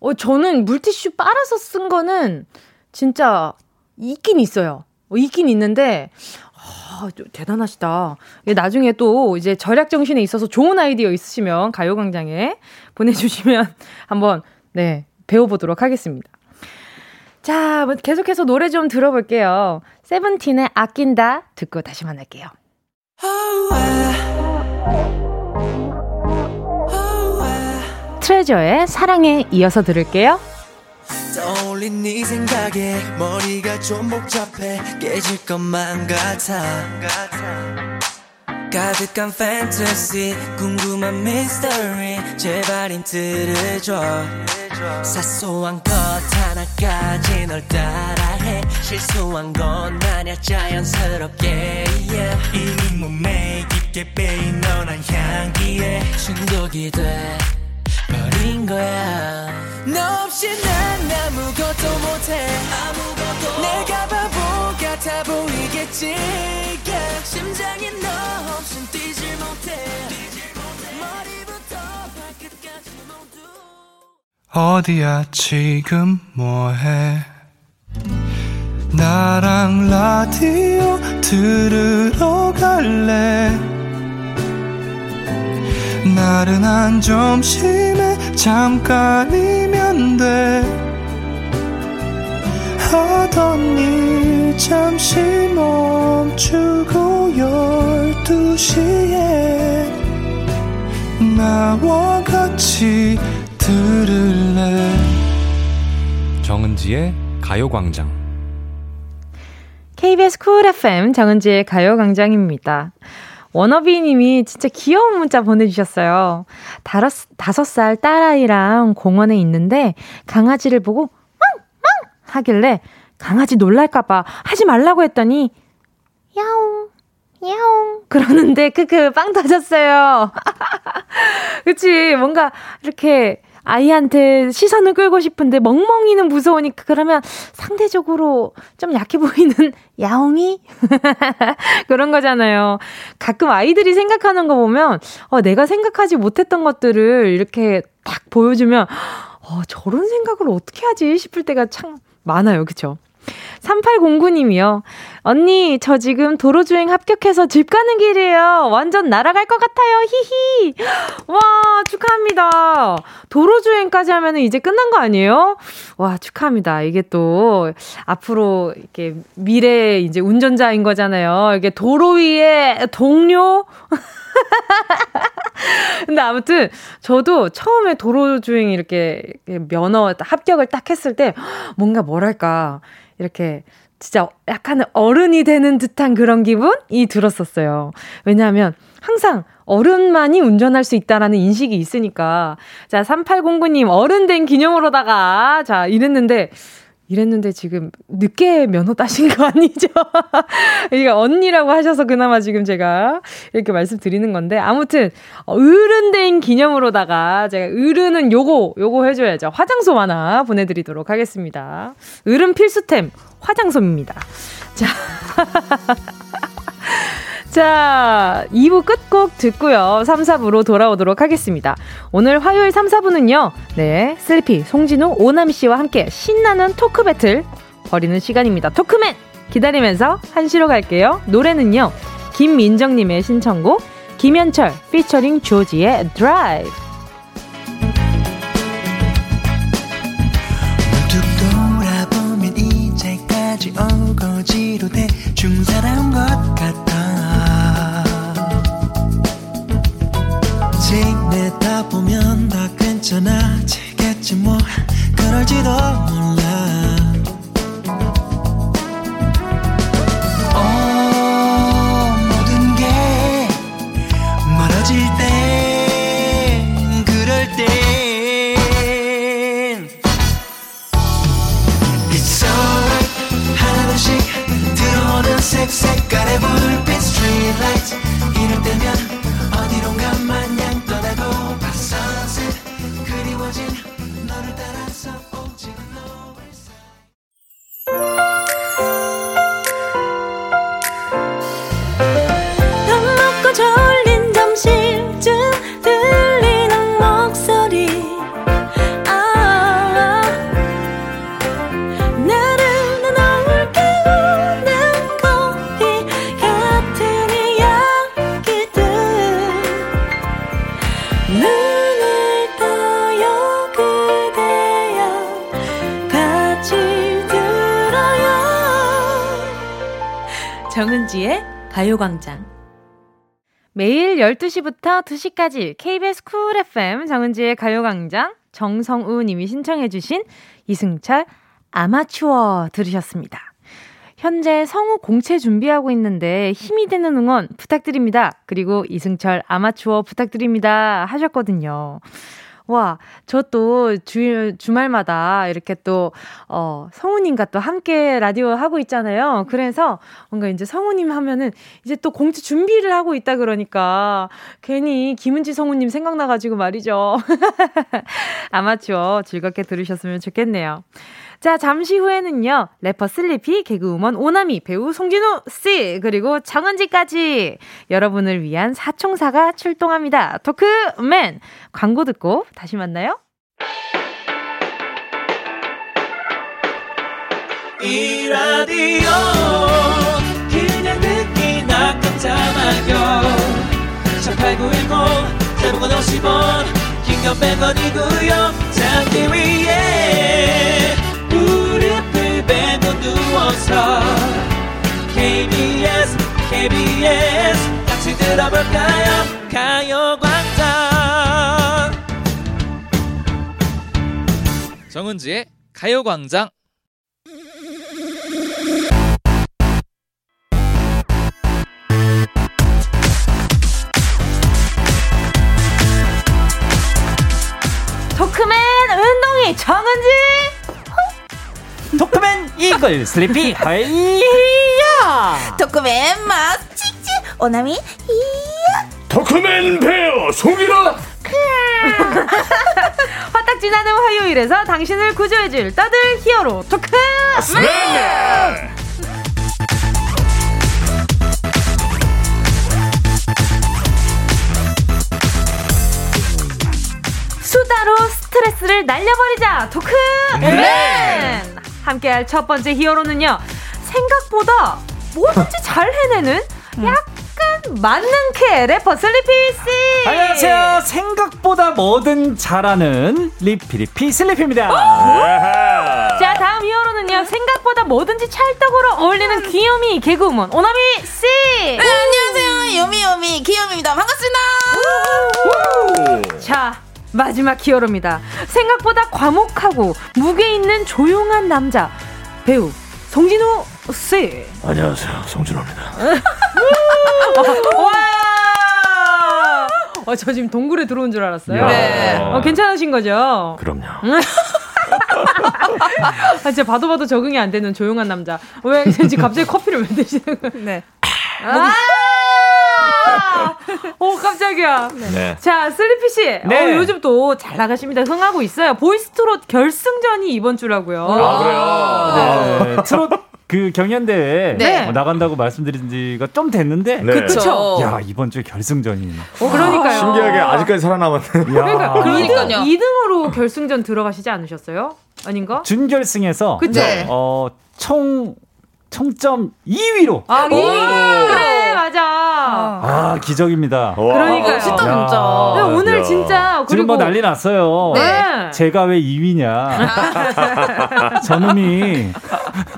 어, 저는 물티슈 빨아서 쓴 거는 진짜 있긴 있어요. 어, 있긴 있는데, 아, 대단하시다. 나중에 또 이제 절약 정신에 있어서 좋은 아이디어 있으시면 가요광장에 보내주시면 한번, 네, 배워보도록 하겠습니다. 자, 뭐 계속해서 노래 좀 들어볼게요. 세븐틴의 아낀다 듣고 다시 만날게요. 트레저의 사랑에 이어서 들을게요. 떠올린 네 생각에 머리가 좀 복잡해 깨질 것만 같아. 가득한 판타지 궁금한 미스터리 제발 힌트를 줘. 사소한 것 하나까지 널 따라해. 실수한 건 아냐 자연스럽게 yeah. 이미 몸에 깊게 빼인 너란 향기에 중독이 돼 버린 거야. 너 없이 난 아무것도 못해. 아무것도. 내가 바보 같아 보이겠지. yeah. 심장이 너 없인 뛰질 못해. 머리부터 발끝까지 모두. 어디야 지금 뭐해? 나랑 라디오 들으러 갈래 나른한 점심에 잠깐이면 돼. 하던 일 잠시 멈추고 열두 시에 나와 같이 들을래? 정은지의 가요광장. KBS 쿨 FM 정은지의 가요광장입니다. 워너비님이 진짜 귀여운 문자 보내주셨어요. 다섯 살 딸아이랑 공원에 있는데 강아지를 보고 하길래 강아지 놀랄까봐 하지 말라고 했더니 야옹 야옹 그러는데 크크 빵 터졌어요. 그치 뭔가 이렇게 아이한테 시선을 끌고 싶은데 멍멍이는 무서우니까 그러면 상대적으로 좀 약해 보이는 야옹이 그런 거잖아요. 가끔 아이들이 생각하는 거 보면 어 내가 생각하지 못했던 것들을 이렇게 딱 보여주면 어 저런 생각을 어떻게 하지 싶을 때가 참 많아요. 그쵸? 3809님이요. 언니, 저 지금 도로주행 합격해서 집 가는 길이에요. 완전 날아갈 것 같아요. 히히. 와, 축하합니다. 도로주행까지 하면 이제 끝난 거 아니에요? 와, 축하합니다. 이게 또 앞으로 이렇게 미래 이제 운전자인 거잖아요. 이게 도로 위에 동료? 근데 아무튼 저도 처음에 도로주행 이렇게 면허 합격을 딱 했을 때 뭔가 뭐랄까 이렇게 진짜 약간 어른이 되는 듯한 그런 기분이 들었었어요. 왜냐하면 항상 어른만이 운전할 수 있다라는 인식이 있으니까. 자, 3809님, 어른 된 기념으로다가, 자, 이랬는데, 이랬는데 지금 늦게 면허 따신 거 아니죠? 이게 언니라고 하셔서 그나마 지금 제가 이렇게 말씀드리는 건데 아무튼 어른된 기념으로다가 제가 어른은 요거 요거 해줘야죠. 화장솜 하나 보내드리도록 하겠습니다. 어른 필수템 화장솜입니다. 자. 자, 2부 끝곡 듣고요. 3, 4부로 돌아오도록 하겠습니다. 오늘 화요일 3, 4부는요. 네, 슬리피, 송진우, 오나미 씨와 함께 신나는 토크 배틀 벌이는 시간입니다. 토크맨! 기다리면서 한시로 갈게요. 노래는요. 김민정님의 신청곡, 김현철, 피처링 조지의 드라이브. 거지로 대충 살아온 것 같아. 지내다 보면 다 괜찮아지겠지 뭐. 그럴지도 몰라 불빛 Street lights 이럴 때면 가요광장. 매일 12시부터 2시까지 KBS 쿨 FM 정은지의 가요광장 정성우 님이 신청해주신 이승철 아마추어 들으셨습니다. 현재 성우 공채 준비하고 있는데 힘이 되는 응원 부탁드립니다. 그리고 이승철 아마추어 부탁드립니다. 하셨거든요. 와, 저 또 주, 주말마다 이렇게 또, 어, 성우님과 또 함께 라디오 하고 있잖아요. 그래서 뭔가 이제 성우님 하면은 이제 또 공지 준비를 하고 있다 그러니까 괜히 김은지 성우님 생각나가지고 말이죠. 아마추어 즐겁게 들으셨으면 좋겠네요. 자, 잠시 후에는요, 래퍼 슬리피, 개그우먼 오나미, 배우 송진우 씨, 그리고 정은지까지 여러분을 위한 사총사가 출동합니다. 토크맨! 광고 듣고 다시 만나요. 이 라디오 그냥 듣기나 깜짝마요 18910 대목원 50원 긴건 100원이고요 잠기 위에 베고 누워서 KBS KBS 같이 들어볼까요? 가요광장. 정은지의 가요광장. 토크맨 운동이 정은지 토크맨 이글 슬리피 하이야! 토크맨 막 칙칙 오나미 이야! 토크맨 베어 송이라 화딱 지나는 화요일에서 당신을 구조해줄 떠들 히어로 토크! 네. 수다로 스트레스를 날려버리자 토크! 맨 함께할 첫 번째 히어로는요 생각보다 뭐든지 잘 해내는 약간 만능캐 래퍼 슬리피 씨. 안녕하세요. 생각보다 뭐든 잘하는 리피리피 슬리피입니다. 자 다음 히어로는요 생각보다 뭐든지 찰떡으로 어울리는 귀요미 개그우먼 오나미 씨. 네, 안녕하세요. 요미요미 기요미입니다. 반갑습니다. 자 마지막 히어로입니다 생각보다 과묵하고 무게 있는 조용한 남자 배우 송진우 씨 안녕하세요 송준호입니다 와! 어, 저 지금 동굴에 들어온 줄 알았어요. 네. 어, 괜찮으신 거죠? 그럼요 아, 진짜 봐도 봐도 적응이 안 되는 조용한 남자. 왜 지금 갑자기 커피를 왜 드시는 거예요? 네 아! 오, 깜짝이야. 네 자, 슬리피 씨. 네. 어, 요즘 또 잘 나가십니다. 흥하고 있어요. 보이스트롯 결승전이 이번 주라고요. 아, 그래요? 네, 트롯 그 경연대회 네. 어, 나간다고 말씀드린 지가 좀 됐는데 네. 그쵸. 야 이번 주에 결승전이 어, 그러니까요. 신기하게 아직까지 살아남았네 그러니까 야. 그러니까요. 2등으로 결승전 들어가시지 않으셨어요? 아닌가? 준결승에서 그쵸? 네. 어, 총 총점 2위로 아, 이 그래, 맞아. 아 기적입니다. 와. 그러니까요. 멋있다 야. 진짜 네, 오늘 야. 진짜 지금 그리고 뭐 난리 났어요. 네. 제가 왜 2위냐? 저놈이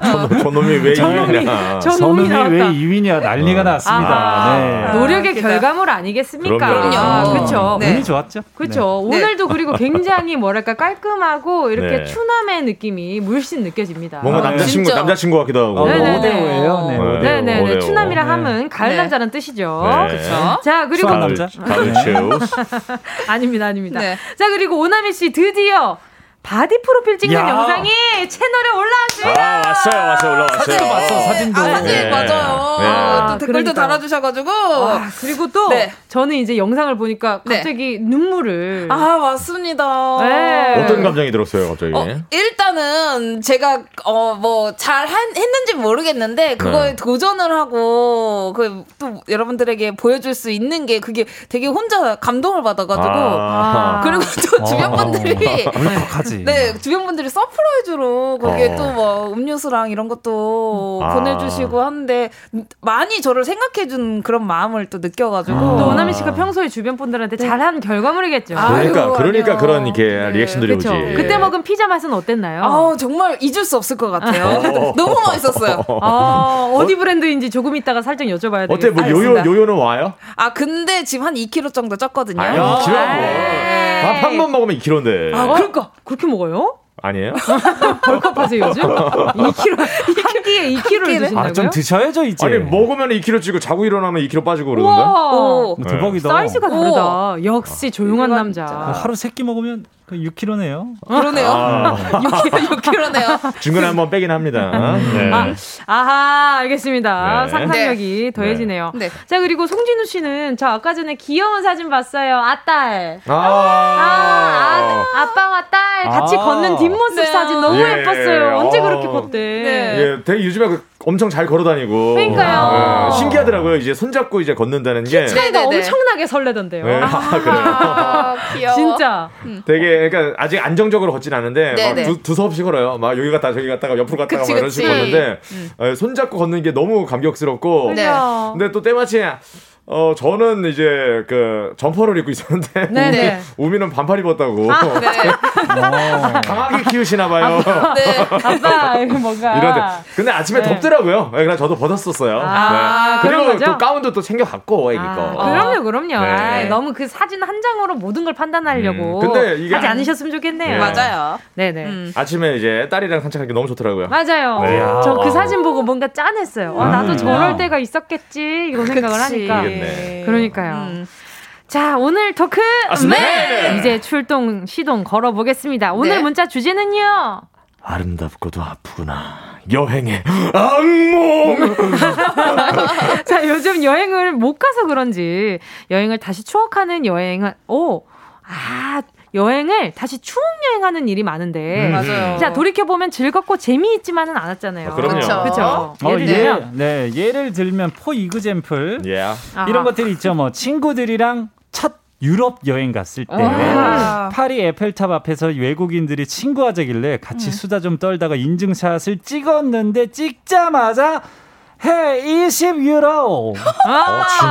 저놈- 저놈이 왜 저놈이- 이러냐 저- 저놈이 나왔다. 왜 2위냐 난리가 났습니다. 아, 네. 노력의 그다. 결과물 아니겠습니까? 그럼요. 아. 그렇죠. 네. 운이 좋았죠. 그렇죠. 네. 오늘도 그리고 굉장히 뭐랄까 깔끔하고 이렇게 네. 추남의 느낌이 물씬 느껴집니다. 뭔가 아, 남자친구. 남자친구 같기도 하고 어, 네네네. 5대5예요. 네, 네. 5대5. 네네네. 추남이라 네. 하면 가을 네. 남자는 뜻이죠. 네. 그쵸? 자 그리고 가을- 남자? 가을 아닙니다, 아닙니다. 네. 자 그리고 오나미 씨 드디어 바디 프로필 찍는 야. 영상이 채널에 올라왔습니다. 아 왔어요 왔어요 올라왔어요 사진도 봤어, 사진도. 아 사진 네. 맞아요 네. 아, 또 댓글도 그러니까요. 달아주셔가지고 아, 그리고 또 네. 저는 이제 영상을 보니까 네. 갑자기 눈물을 아 맞습니다 네. 어떤 감정이 들었어요 갑자기 어, 일단은 제가 어 뭐 잘했는지 모르겠는데 그거에 네. 도전을 하고 그 또 여러분들에게 보여줄 수 있는 게 그게 되게 혼자 감동을 받아가지고 아. 그리고 또 주변 분들이 울컥하지. 네 주변 분들이 surprise로 거기에 어. 또뭐 음료수랑 이런 것도 아. 보내주시고 하는데 많이 저를 생각해준 그런 마음을 또 느껴가지고 또 아. 오나미 씨가 평소에 주변 분들한테 잘한 결과물이겠죠. 아, 그러니까 아이고, 그러니까 아니요. 그런 이렇게 네. reaction들이 그렇죠. 오지 그때 먹은 피자 맛은 어땠나요? 아 정말 잊을 수 없을 것 같아요. 너무 맛있었어요. 아, 어디 브랜드인지 조금 이따가 살짝 여쭤봐야 되겠어요. 어때 뭐 요요 알겠습니다. 요요는 와요? 아 근데 지금 한 2kg 정도 쪘거든요. 아, 아, 2kg 에이. 밥한 번 먹으면 2kg인데 아, 그러니까 그렇게 먹어요? 아니에요? 벌컥하세요 요즘? 2kg 한 끼에 2kg를 드신다고요? 아, 좀 드셔야죠, 이제. 아니 먹으면 2kg 찌고 자고 일어나면 2kg 빠지고 그러던데 우와, 오. 뭐 대박이다. 사이즈가 다르다. 역시 조용한 대박, 남자. 진짜. 하루 세 끼 먹으면 그 6kg네요. 그러네요. 아. 6kg, 6kg네요. 중간에 한번 빼긴 합니다 네. 아, 아하, 알겠습니다. 네. 상상력이 더해지네요. 네. 자, 그리고 송진우 씨는 저 아까 전에 귀여운 사진 봤어요. 아딸. 아, 아, 아, 아빠와 딸 같이 아. 걷는 뒷모습 네. 사진 너무 예. 예뻤어요. 언제 아. 그렇게 걷대? 네. 예, 되게 요즘에 그 엄청 잘 걸어다니고. 그러니까요. 네, 신기하더라고요. 이제 손잡고 이제 걷는다는 게. 차이가 엄청나게 설레던데요. 네. 아, 그래요. 아, 귀여워. 진짜. 되게 그러니까 아직 안정적으로 걷진 않은데 막 네네. 두, 두서없이 걸어요. 막 여기 갔다 저기 갔다가 옆으로 갔다가 그치, 막 이런 식으로 그치. 걷는데 음. 어, 손잡고 걷는 게 너무 감격스럽고. 네. 근데 또 때마침 어 저는 이제 그 점퍼를 입고 있었는데 네네. 우미, 우미는 반팔 입었다고 아, 네. 강하게 키우시나 봐요. 네. 아빠, 이거 뭔가. 이런데 근데 아침에 네. 덥더라고요. 네, 그래서 저도 벗었었어요. 아, 네. 그리고? 또 가운도 또 챙겨갔고 애기 거. 아, 그럼요, 그럼요. 네. 아이, 너무 그 사진 한 장으로 모든 걸 판단하려고 음, 근데 이게 하지 안- 않으셨으면 좋겠네요. 네. 맞아요. 네네. 음. 아침에 이제 딸이랑 산책하기 너무 좋더라고요. 맞아요. 네. 저그 사진 보고 뭔가 짠했어요. 어, 나도 음. 저럴 때가 있었겠지 이런 생각을 그치. 하니까. 모르겠네. 그러니까요. 음. 자, 오늘 토크 네. 이제 출동 시동 걸어 보겠습니다. 오늘 네. 문자 주제는요. 아름답고도 아프구나. 여행의 악몽. 자, 요즘 여행을 못 가서 그런지 여행을 다시 추억하는 여행은 오, 아, 여행을 다시 추억 여행하는 일이 많은데 음. 맞아요. 자, 돌이켜 보면 즐겁고 재미있지만은 않았잖아요. 아, 그럼요. 그쵸. 그렇죠. 어, 예를 예, 들면 네, 예를 들면 for example 예. 아하. 이런 것들이 있죠. 뭐 친구들이랑 첫 유럽 여행 갔을 때 아. 파리 에펠탑 앞에서 외국인들이 친구하자길래 같이 수다 좀 떨다가 인증샷을 찍었는데 찍자마자 해 20유로 어,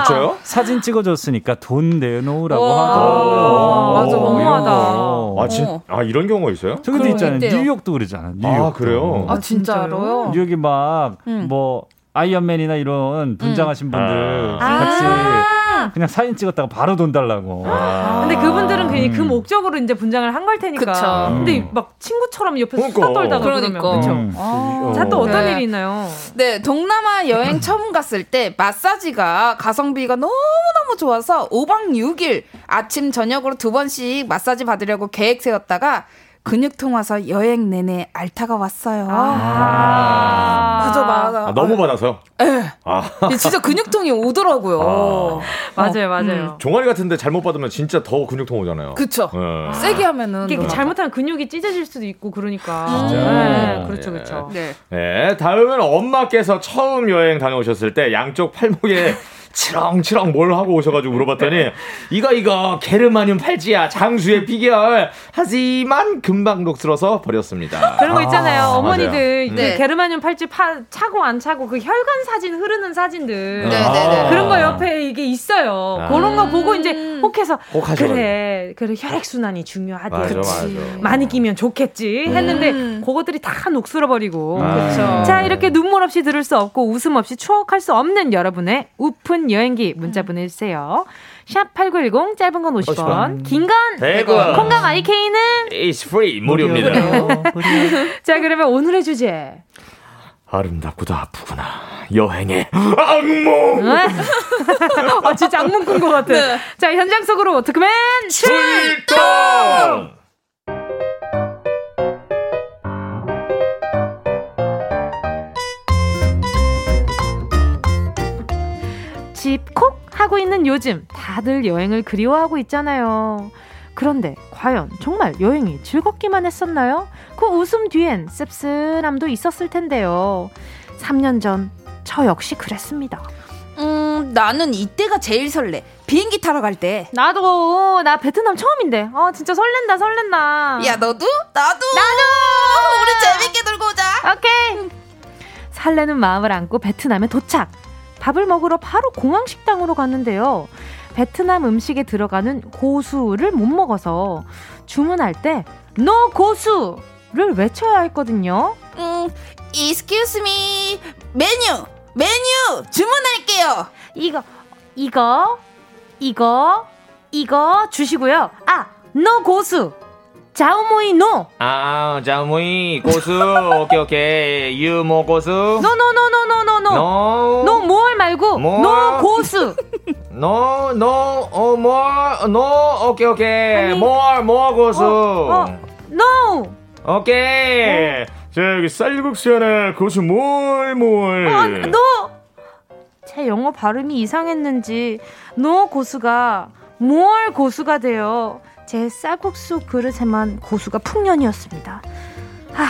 진짜요? 사진 찍어줬으니까 돈 내놓으라고 와. 하더라고요. 맞아, 너무하다. 이런 거. 아, 진, 아 이런 경우가 있어요? 저기도 있잖아요. 있대요. 뉴욕도 그러잖아. 뉴욕. 아, 그래요? 아 진짜로요? 뉴욕이 막 음. 뭐 아이언맨이나 이런 분장하신 분들 아. 같이 아. 그냥 사진 찍었다가 바로 돈 달라고. 아. 근데 그분들은 괜히 그 음. 목적으로 이제 분장을 한 걸 테니까. 그쵸. 근데 막 친구처럼 옆에서 그러니까. 수다 떨다가 그러니까. 그러면 그쵸. 음. 아. 자, 또 어떤 네. 일이 있나요? 네, 동남아 여행 처음 갔을 때 마사지가 가성비가 너무너무 좋아서 5박 6일 아침 저녁으로 두 번씩 마사지 받으려고 계획 세웠다가 근육통 와서 여행 내내 알타가 왔어요. 아. 맞아, 맞아. 아, 너무 받아서. 예. 아. 진짜 근육통이 오더라고요. 맞아요, 어, 맞아요. 종아리 같은데 잘못 받으면 진짜 더 근육통 오잖아요. 그쵸. 네. 세게 하면은. 이게 잘못하면 근육이 찢어질 수도 있고 그러니까. 진짜? 네, 그렇죠, 예. 그렇죠. 네. 네, 다음은 엄마께서 처음 여행 다녀오셨을 때 양쪽 팔목에 치렁치렁 뭘 하고 오셔가지고 물어봤더니 이거 이거 게르마늄 팔찌야 장수의 비결 하지만 금방 녹슬어서 버렸습니다. 그런 거 있잖아요. 아, 어머니들 맞아요. 그 네. 게르마늄 팔찌 파, 차고 안 차고 그 혈관 사진 흐르는 사진들. 네, 네, 네. 그런 거 옆에 이게 있어요. 아. 그런 거 보고 이제 혹해서 혹하셔가지고. 그래 그래 혈액 순환이 중요하대. 맞아. 맞아. 많이 끼면 좋겠지 했는데 음. 그거들이 다 녹슬어 버리고. 아. 자 이렇게 눈물 없이 들을 수 없고 웃음 없이 추억할 수 없는 여러분의 우픈 여행기 문자 보내주세요. 샵 #8910 짧은 건 50원, 50원. 긴건 대구. 콩감 IK는 It's free 무료입니다. 자 그러면 오늘의 주제 아름답고도 아프구나 여행의 악몽. 아 진짜 악몽 꾼것 같아. 네. 자 현장 속으로 토크맨 출동. 집 콕 하고 있는 요즘 다들 여행을 그리워하고 있잖아요. 그런데 과연 정말 여행이 즐겁기만 했었나요? 그 웃음 뒤엔 씁쓸함도 있었을 텐데요. 3년 전 저 역시 그랬습니다. 음, 나는 이때가 제일 설레. 비행기 타러 갈 때. 나도 나 베트남 처음인데. 아 진짜 설렌다 설렌다. 야, 너도? 나도! 나도! 우리 재밌게 놀고 오자! 오케이. 설레는 마음을 안고 베트남에 도착. 밥을 먹으러 바로 공항 식당으로 갔는데요. 베트남 음식에 들어가는 고수를 못 먹어서 주문할 때 no 고수 를 외쳐야 했거든요. 음, excuse me. 메뉴! 메뉴! 주문할게요! 이거 이거 이거 이거 주시고요. 아, no 고수. 자오모이 no. 아 자무이 고수 오케이 오케이 you more 고수. 노노노노노노노. 노. 노뭘 말고 뭐? 노 고수. no, no, 어, 뭐, no, 오케이, 오케이. more 고수. 어, 어. no. 오케이. 자, 여기 쌀국수 하나, 고수 more, more. 아, no! 제 영어 발음이 이상했는지, no 고수가 more 고수가 돼요. 제 쌀국수 그릇에만 고수가 풍년이었습니다. 하,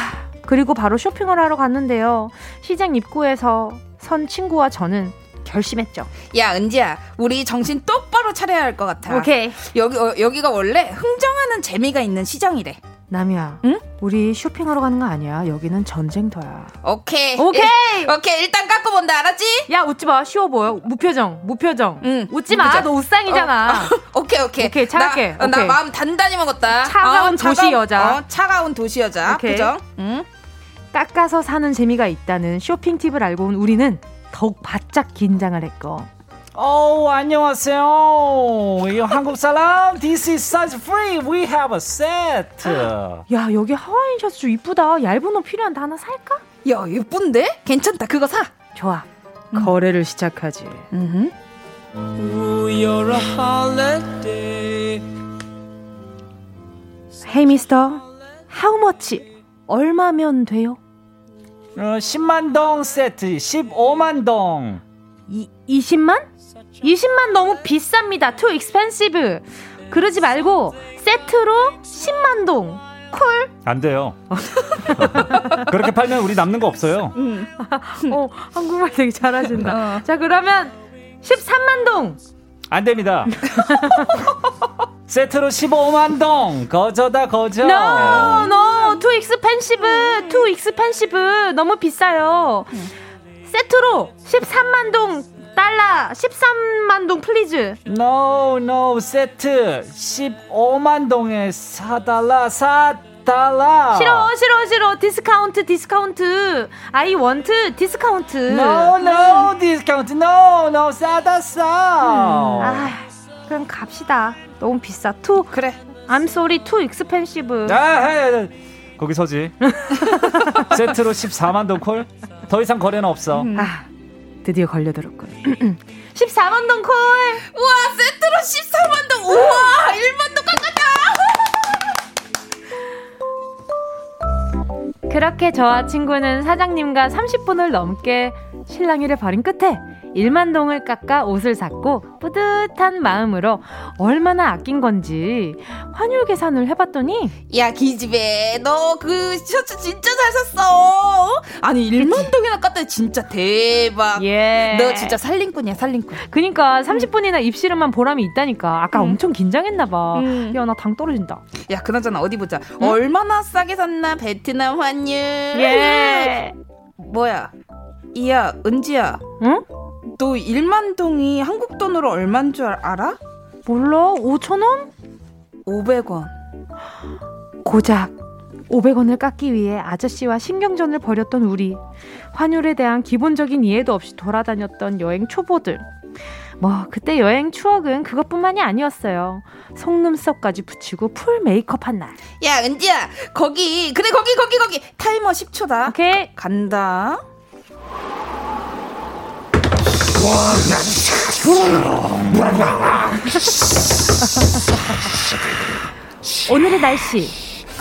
그리고 바로 쇼핑을 하러 갔는데요. 시장 입구에서 선 친구와 저는 결심했죠. 야, 은지야, 우리 정신 똑바로 차려야 할 것 같아. 오케이. 여기, 어, 여기가 원래 흥정하는 재미가 있는 시장이래. 남이야. 응? 우리 쇼핑하러 가는 거 아니야. 여기는 전쟁터야. 오케이. 오케이. 일, 오케이. 일단 깎고 본다. 알았지? 야, 웃지 마. 쉬워 보여. 무표정. 무표정. 응. 웃지 마. 너 웃상이잖아. 어, 어, 오케이, 오케이. 오케이. 차갑게. 나, 나 마음 단단히 먹었다. 차가운 어, 도시 차가운, 여자. 어, 차가운 도시 여자. 오케이. 표정. 응. 깎아서 사는 재미가 있다는 쇼핑 팁을 알고 온 우리는 더욱 바짝 긴장을 했고 오, 안녕하세요. 이 한국 사람. This is size free. We have a set. 야, 여기 하와이안 셔츠 좀 이쁘다. 얇은 옷 필요한데 하나 살까? 야, 예쁜데? 괜찮다. 그거 사. 좋아. 음. 거래를 시작하지. 음. 헤이 미스터. How much? 얼마면 돼요? 어, 10만 동 세트 15만 동. 이, 20만? 20만 너무 비쌉니다. too expensive. 그러지 말고 세트로 10만 동. 콜? 안 돼요. 그렇게 팔면 우리 남는 거 없어요. 음. 어, 한국말 되게 잘하신다. 어. 자, 그러면 13만 동. 안 됩니다. 세트로 15만 동. 거저다 거저. No, no. too expensive. too expensive. 너무 비싸요. 음. 세트로 13만 동 달러 13만 동 please. No, no. 세트 15만 동에 4달러 4달러. 싫어, 싫어, 싫어. discount, discount. I want discount. No, no, discount. No, no. 싸다 싸. 음. 아, 그럼 갑시다. 너무 비싸. too. 그래. I'm sorry, too expensive. 아, 해, 거기 서지. 세트로 14만 동 콜? 더 이상 거래는 없어. 음. 아. 드디어 걸려들었군. 14만 동 콜! 우와, 세트로 14만 동! 우와, 1만 동 깎았다! 그렇게 저와 친구는 사장님과 30분을 넘게 실랑이를 벌인 끝에 1만 동을 깎아 옷을 샀고 뿌듯한 마음으로 얼마나 아낀 건지 환율 계산을 해봤더니 야 기집애 너 그 셔츠 진짜 잘 샀어. 아니 1만 동이나 깠다. 진짜 대박. 예. 너 진짜 살림꾼이야 살림꾼. 그니까 30분이나 입실은만 보람이 있다니까. 아까 음. 엄청 긴장했나봐. 음. 야나 당 떨어진다. 야 그나저나 어디 보자. 응? 얼마나 싸게 샀나? 베트남 환율. 예. 뭐야? 이야 은지야. 응? 너 1만 동이 한국 돈으로 얼만 줄 알아? 몰라. 5천 원? 500원. 고작 500원을 깎기 위해 아저씨와 신경전을 벌였던 우리. 환율에 대한 기본적인 이해도 없이 돌아다녔던 여행 초보들. 뭐 그때 여행 추억은 그것뿐만이 아니었어요. 속눈썹까지 붙이고 풀 메이크업 한 날. 야 은지야 거기 그래 거기 거기 거기 타이머 10초다. 오케이 간다. 오늘의 날씨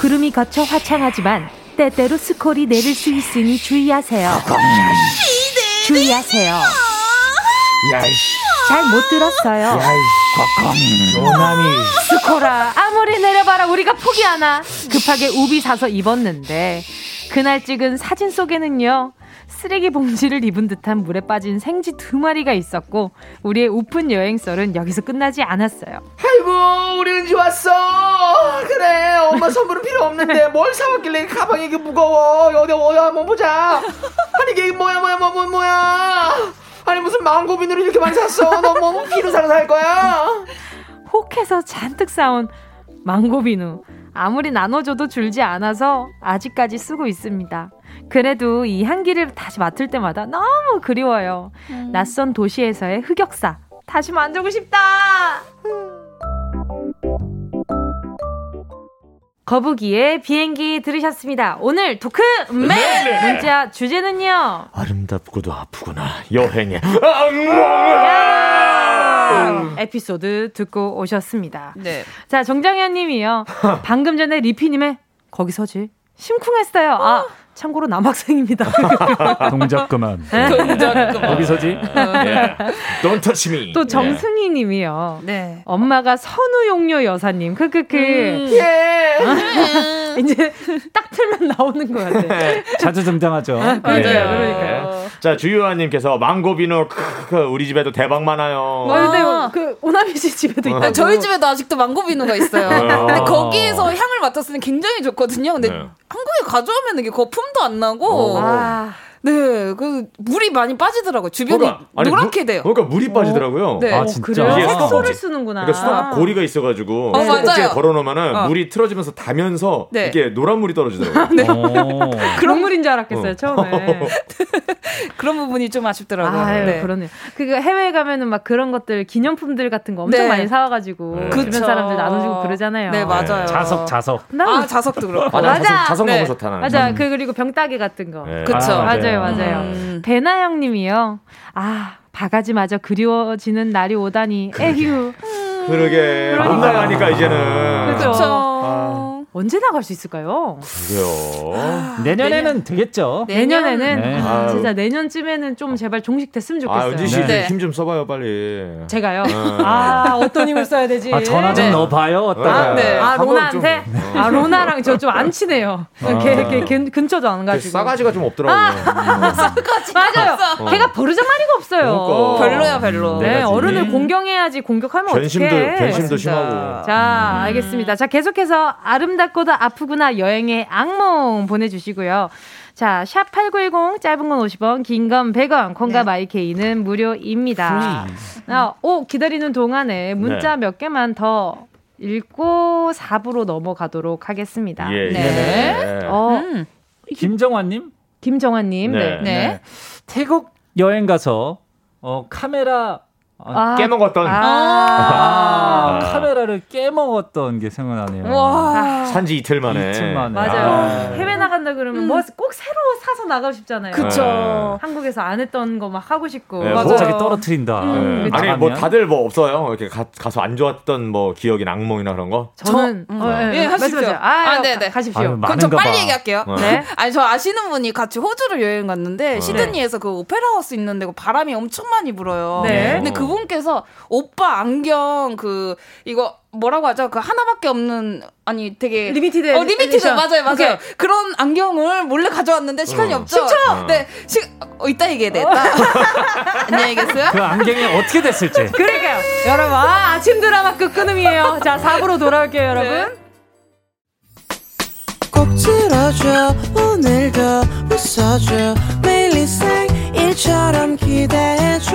구름이 걷혀 화창하지만 때때로 스콜이 내릴 수 있으니 주의하세요. 주의하세요. 잘 못 들었어요. 스콜아 아무리 내려봐라 우리가 포기하나 급하게 우비 사서 입었는데 그날 찍은 사진 속에는요 쓰레기 봉지를 입은 듯한 물에 빠진 생쥐 두 마리가 있었고 우리의 우픈 여행설은 여기서 끝나지 않았어요. 아이고 우리 은지 왔어. 그래 엄마 선물은 필요 없는데 뭘 사왔길래 가방이 이게 무거워. 어디 어디 한번 보자. 아니 이게 뭐야 뭐야 뭐, 뭐 뭐야. 아니 무슨 망고 비누를 이렇게 많이 샀어. 너 뭐 비누 사러 살 거야. 혹해서 잔뜩 사온 망고 비누. 아무리 나눠줘도 줄지 않아서 아직까지 쓰고 있습니다. 그래도 이 향기를 다시 맡을 때마다 너무 그리워요. 음. 낯선 도시에서의 흑역사. 다시 만들고 싶다! 거북이의 비행기 들으셨습니다. 오늘 토크 맨 네, 네. 문자 주제는요. 아름답고도 아프구나 여행에. 에피소드 듣고 오셨습니다. 네. 자 정장현님이요. 방금 전에 리피님의 거기 서지 심쿵했어요. 아 참고로 남학생입니다. 동작 그만. 동작 그만. 거기서지? 예. Don't touch me. 또 정승희 님이요. 네. 엄마가 선우용료 여사님. 크크크. 음. 예. 이제 딱 틀면 나오는 것 같아. 자주 등장하죠. 아, 맞아요. 네. 그러니까요. 자, 주유아님께서 망고비누 크크 우리 집에도 대박 많아요. 아, 근데 그 오나미 씨 집에도 있다. 저희 집에도 아직도 망고비누가 있어요. 근데 거기에서 향을 맡았으니 굉장히 좋거든요. 근데 네. 한국에 가져오면 이게 거품도 안 나고. 아. 네, 그 물이 많이 빠지더라고요. 주변이 그러니까, 아니, 노랗게 무, 돼요. 그러니까 물이 빠지더라고요. 네. 아, 진짜. 이게 수소를 쓰는구나. 그러니까 수도 고리가 있어가지고 어, 수도꼭지에 걸어놓으면은 어. 물이 틀어지면서 닿면서 네. 이게 노란 물이 떨어지더라고요. 네. 그런 물인 줄 알았겠어요 어. 처음에. 그런 부분이 좀 아쉽더라고요. 아유, 네. 그러네요. 그 해외 가면은 막 그런 것들 기념품들 같은 거 엄청 네. 많이 사와가지고 네. 주변 사람들 나눠주고 그러잖아요. 네 맞아요. 자석 자석. 아 자석도 그렇고. 아, 맞아. 자석, 자석 너무 좋다. 맞아. 그 그리고 병따개 같은 거. 그렇죠. 아, 맞아요. 맞아요, 맞아요. 음. 배나영 님이요. 아, 바가지마저 그리워지는 날이 오다니. 에휴. 그러게. 못 나가니까 이제는. 그렇죠. 언제 나갈 수 있을까요? 그래요. 내년에는 되겠죠. 내년에는 네. 아, 진짜 내년쯤에는 좀 제발 종식됐으면 좋겠어요. 아, 은지 씨 네. 힘좀 써봐요 빨리. 제가요? 네. 아 어떤 힘을 써야 되지? 아, 전화 좀 네. 넣어봐요. 아, 네. 아 로나한테? 좀, 아 로나랑 저 좀 안 친해요. 아. 걔, 걔, 걔 근처도 안 가지고. 싸가지가 좀 없더라고요. 아, 싸가지 맞아요. 어. 걔가 버르장머리가 없어요. 그러니까. 별로야 별로. 네 어른을 공경해야지 공격하면 어떡해. 견심도 심하고. 자 알겠습니다. 자 계속해서 아름다 아 름답고도 아프구나 여행의 악몽 보내주시고요. 자, 샵 8910, 짧은 건 50원, 긴 건 100원, 콩과 네. 마이케이는 무료입니다. 아, 오, 기다리는 동안에 문자 네. 몇 개만 더 읽고 4부로 넘어가도록 하겠습니다. 예, 네. 예. 어, 음. 김정환님? 김정환님, 네. 네. 네. 태국 여행 가서 어, 카메라 아, 깨먹었던. 아, 아, 카메라를 깨먹었던 게 생각나네요. 와. 산지 이틀 만에. 이틀 만에. 맞아요. 아. 해외 나간다 그러면 음. 뭐꼭 새로 사서 나가고 싶잖아요. 그쵸. 네. 한국에서 안 했던 거 막 하고 싶고. 네, 맞아요. 갑자기 떨어뜨린다. 음. 네. 아니, 뭐 다들 뭐 없어요? 이렇게 가, 가서 안 좋았던 뭐 기억이나 악몽이나 그런 거? 저는. 저, 음. 어, 네, 예, 하십시오. 아, 아, 네네. 네. 가십시오. 그럼 저 빨리 봐. 얘기할게요. 네. 아니, 저 아시는 분이 같이 호주를 여행 갔는데, 시드니에서 그 오페라 하우스 있는데 바람이 엄청 많이 불어요. 네. 근데 그 분께서 오빠 안경 그 이거 뭐라고 하죠? 그 하나밖에 없는 아니 되게 limited 어 limited edition. 맞아요 맞아요 오케이. 그런 안경을 몰래 가져왔는데 시간이 어. 없죠. 추 네, 시, 어, 이따 얘기해 돼. 안녕히 계세요. 그 안경이 어떻게 됐을지. 그러니까요, 여러분 아, 아침 드라마 끝끊음이에요. 자 4부로 돌아올게요, 여러분. 네. 꼭 들어줘 오늘도 웃어줘 매일 일처럼 기대해줘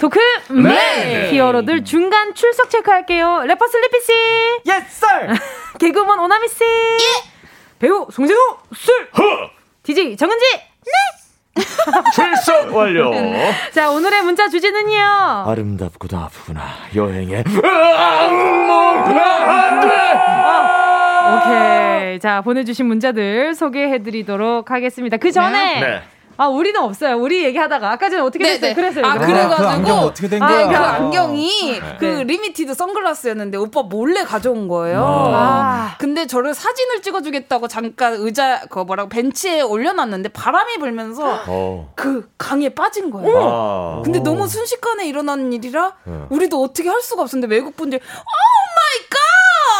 토크 맨 히어로들 중간 출석 체크할게요. 래퍼 슬리피 씨, yes yes, 개그우먼 오나미 씨, 예. 배우 송재우 씨, 허. DJ 정은지, 네. 출석 완료. 자 오늘의 문자 주제는요. 아름답고도 아프구나 여행에 오케이. 자 보내주신 문자들 소개해드리도록 하겠습니다. 그 전에. 네. 아, 우리는 없어요. 우리 얘기하다가 아까 전에 어떻게 됐어요? 그래서요. 아, 그래가지고 그 안경 어떻게 된 거야? 아, 그 안경이 네. 그 limited 선글라스였는데 오빠 몰래 가져온 거예요. 아. 근데 저를 사진을 찍어주겠다고 잠깐 의자 그 뭐라고 벤치에 올려놨는데 바람이 불면서 어. 그 강에 빠진 거예요. 아. 근데 너무 순식간에 일어난 일이라 네. 우리도 어떻게 할 수가 없었는데 외국 분들 oh my god!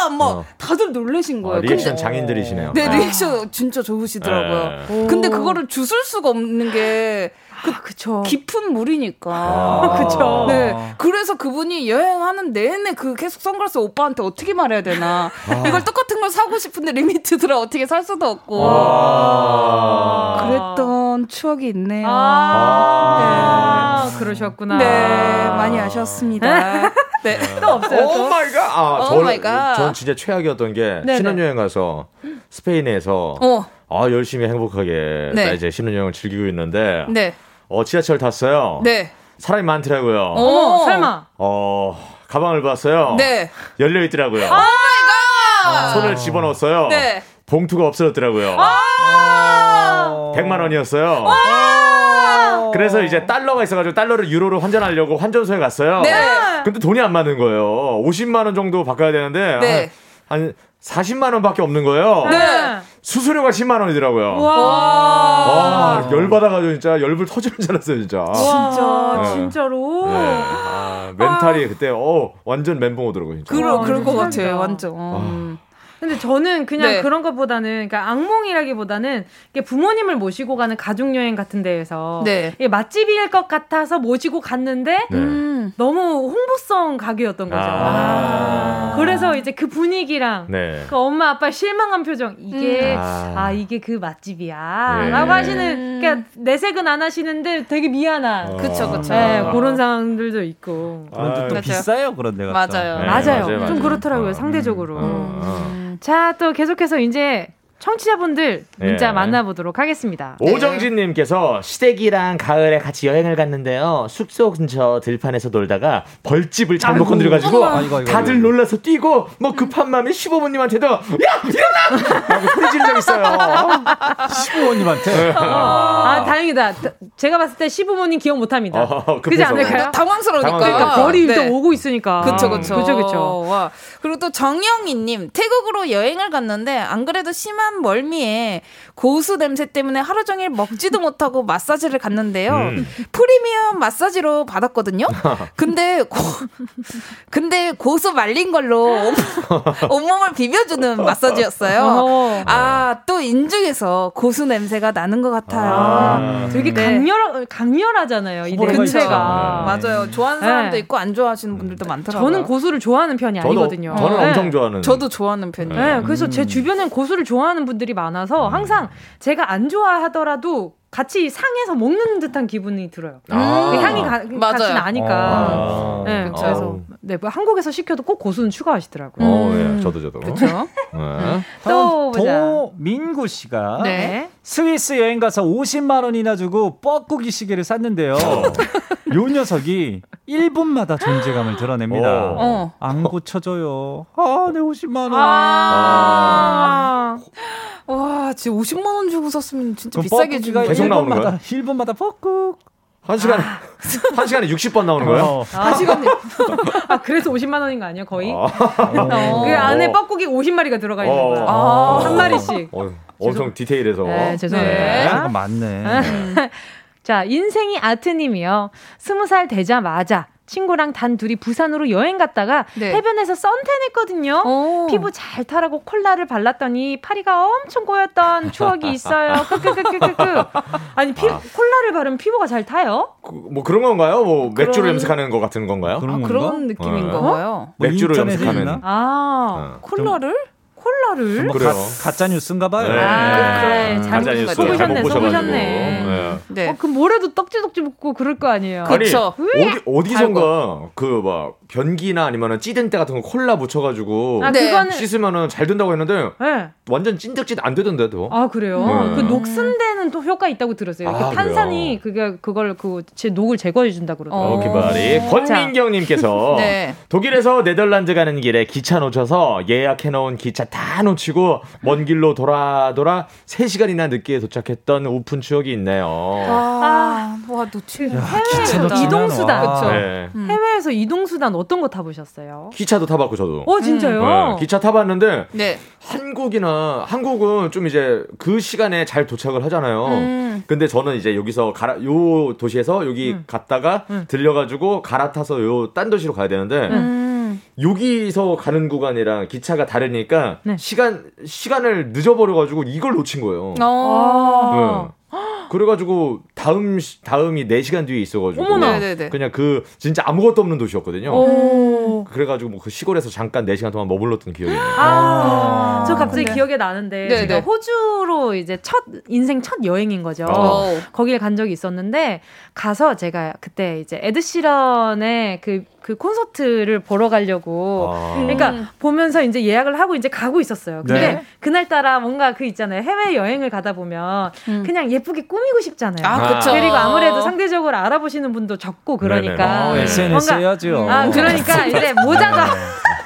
막 어. 다들 놀래신 거예요. 아, 리액션 근데, 장인들이시네요. 네, 리액션 진짜 좋으시더라고요. 네. 근데 그거를 주울 수가 없는 게 그, 아, 그쵸. 깊은 물이니까. 아, 그쵸. 네. 그래서 그분이 여행하는 내내 그 계속 선글라스 오빠한테 어떻게 말해야 되나. 아. 이걸 똑같은 걸 사고 싶은데 limited라 어떻게 살 수도 없고. 아. 그랬던 추억이 있네요. 아. 네. 그러셨구나. 네. 많이 아셨습니다. 네. 또 없어요. Oh my God. 아, 저는, 전 진짜 최악이었던 게 네네. 신혼여행 가서 스페인에서 어. 아, 열심히 행복하게 네. 이제 신혼여행을 즐기고 있는데 네. 어, 지하철 탔어요. 네. 사람이 많더라고요. 어, 설마. 어, 가방을 봤어요. 네. 열려 있더라고요. Oh my God. 손을 집어넣었어요. 네. 봉투가 없어졌더라고요. 아~ 100만 원이었어요. 그래서 이제 달러가 있어가지고 달러를 유로로 환전하려고 환전소에 갔어요. 네. 근데 돈이 안 맞는 거예요. 50만 원 정도 바꿔야 되는데 네. 한 40만 원밖에 없는 거예요. 네. 수수료가 10만 원이더라고요. 와. 와 열받아가지고 진짜 열불 터지는 줄 알았어요, 진짜. 진짜, 네. 진짜로. 네. 아, 멘탈이 아. 그때, 어, 완전 멘붕 오더라고요, 진짜. 그러, 그럴 것 같아요, 완전. 음. 근데 저는 그냥 네. 그런 것보다는 그러니까 악몽이라기보다는 부모님을 모시고 가는 가족 여행 같은 데에서 네. 맛집일 것 같아서 모시고 갔는데 네. 음, 너무 홍보성 가게였던 거죠. 아~ 그래서 이제 그 분위기랑 네. 그 엄마 아빠 실망한 표정 이게 음. 아. 아. 이게 그 맛집이야라고 네. 하시는 그러니까 내색은 안 하시는데 되게 미안한 그쵸 그쵸 네, 그런 상황들도 있고 그런데 또 비싸요 그런 데가 맞아요. 네, 맞아요. 맞아요. 좀 그렇더라고요 어. 상대적으로. 음. 자, 또 계속해서 이제 청취자분들 문자 예. 만나보도록 하겠습니다. 네. 오정진님께서 시댁이랑 가을에 같이 여행을 갔는데요. 숙소 근처 들판에서 놀다가 벌집을 잘못 건드려가지고 다들 놀라서 뛰고 뭐 급한 마음에 시부모님한테도 야 일어나! 라고 소리 지른 적 있어요. 시부모님한테. 아 다행이다. 제가 봤을 때 시부모님 기억 못합니다. 어, 그지 않을까요? 당황스러우니까. 그러니까 벌이 네. 또 오고 있으니까. 그쵸 그쵸. 그쵸 그쵸. 와 그리고 또 정영희님 태국으로 여행을 갔는데 안 그래도 심한 한 멀미에 고수 냄새 때문에 하루 종일 먹지도 못하고 마사지를 갔는데요. 음. 프리미엄 마사지로 받았거든요. 근데 고, 근데 고수 말린 걸로 온몸을 비벼주는 마사지였어요. 어. 아, 또 인중에서 고수 냄새가 나는 것 같아요. 아. 되게 네. 강렬, 강렬하잖아요. 이 냄새가. 네. 맞아요. 좋아하는 사람도 네. 있고 안 좋아하시는 분들도 많더라고요. 저는 고수를 좋아하는 편이 저도, 아니거든요. 저는 네. 엄청 좋아하는. 저도 좋아하는 편이에요. 네, 그래서 음. 제 주변엔 고수를 좋아하는 좋아하는 분들이 많아서 음. 항상 제가 안 좋아하더라도 같이 상해서 먹는 듯한 기분이 들어요. 아~ 그 향이 가, 같이 나니까. 아~ 네, 그쵸. 그래서 네, 뭐 한국에서 시켜도 꼭 고수는 추가하시더라고요. 어, 예, 저도 저도. 그렇죠. 네. 또 도민구 씨가 네. 스위스 여행 가서 50만 원이나 주고 뻐꾸기 시계를 샀는데요. 요 녀석이 1분마다 존재감을 드러냅니다. 어. 안 고쳐져요. 아, 내 50만 원. 아~ 아~ 와, 진짜 50만 원 주고 샀으면 진짜 비싸게 주가 계속 나오는 거야? 1분마다 뻑꾹. 한 시간에 아. 한 시간에 60번 나오는 거예요? 어. 한 시간에 아 그래서 50만 원인 거 아니야 거의? 아. 어. 그 안에 뻐꾸기 50마리가 들어가 있는 거야. 어. 한 마리씩. 어, 엄청 디테일해서. 네, 죄송합니다. 네. 아, 맞네. 자 인생이 아트님이요. 스무 살 되자마자 친구랑 단 둘이 부산으로 여행 갔다가 네. 해변에서 선탠했거든요. 오. 피부 잘 타라고 콜라를 발랐더니 파리가 엄청 꼬였던 추억이 있어요. 크크크크크크. 아니 피, 아. 콜라를 바르면 피부가 잘 타요? 그, 뭐 그런 건가요? 뭐 그런... 맥주를 염색하는 것 같은 건가요? 그런, 아, 그런 느낌인 네. 건가요? 뭐 맥주를 염색하는. 아 어. 콜라를? 콜라를 뭐 가, 가짜 뉴스인가 봐요. 네. 아, 그래. 네. 속으셨네. 속으셨네. 네. 네. 어, 그 뭐래도 떡지떡지 붓고 그럴 거 아니에요. 그렇죠. 어디 어디선가 그 막 변기나 아니면은 찌든 때 같은 거 콜라 묻혀 가지고 아, 네. 씻으면은 잘 된다고 했는데 네. 완전 찐득찐 안 되던데도. 아 그래요. 네. 그 녹슨 데는 또 효과 있다고 들었어요. 아, 그 탄산이 그게 그걸 그 제 녹을 제거해 준다 그러더라고요. 어, 기발이 권민경님께서 네. 독일에서 네덜란드 가는 길에 기차 놓쳐서 예약해 놓은 기차 다 놓치고 먼 길로 돌아 돌아 3 시간이나 늦게 도착했던 오픈 추억이 있네요. 아, 와 놓치. 해외 이동 수단. 그렇죠. 네. 음. 해외 에서 이동 수단 어떤 거 타보셨어요? 기차도 타봤고 저도. 어 진짜요? 네, 기차 타봤는데 네. 한국이나 한국은 좀 이제 그 시간에 잘 도착을 하잖아요. 음. 근데 저는 이제 여기서 가라 요 도시에서 여기 음. 갔다가 음. 들려가지고 갈아타서 요 딴 도시로 가야 되는데. 음. 여기서 가는 구간이랑 기차가 다르니까 네. 시간 시간을 늦어버려가지고 이걸 놓친 거예요. 아~ 네. 그래가지고 다음 다음이 4 시간 뒤에 있어가지고 어머나. 그냥 그 진짜 아무것도 없는 도시였거든요. 오. 그래가지고 뭐 그 시골에서 잠깐 4 시간 동안 머물렀던 기억이 나요. 아, 저 갑자기 근데. 기억에 나는데 네네. 제가 호주로 이제 첫 인생 첫 여행인 거죠. 오. 거길 간 적이 있었는데 가서 제가 그때 이제 에드시런의 그 그 콘서트를 보러 가려고 아. 그러니까 음. 보면서 이제 예약을 하고 이제 가고 있었어요. 근데 네. 그날 따라 뭔가 그 있잖아요. 해외 여행을 가다 보면 음. 그냥 예쁘게 꾸미고 싶잖아요. 아, 그렇죠. 그리고 아무래도 상대적으로 알아보시는 분도 적고 그러니까 어, SNS 해야죠. 아, 그러니까 이제 모자도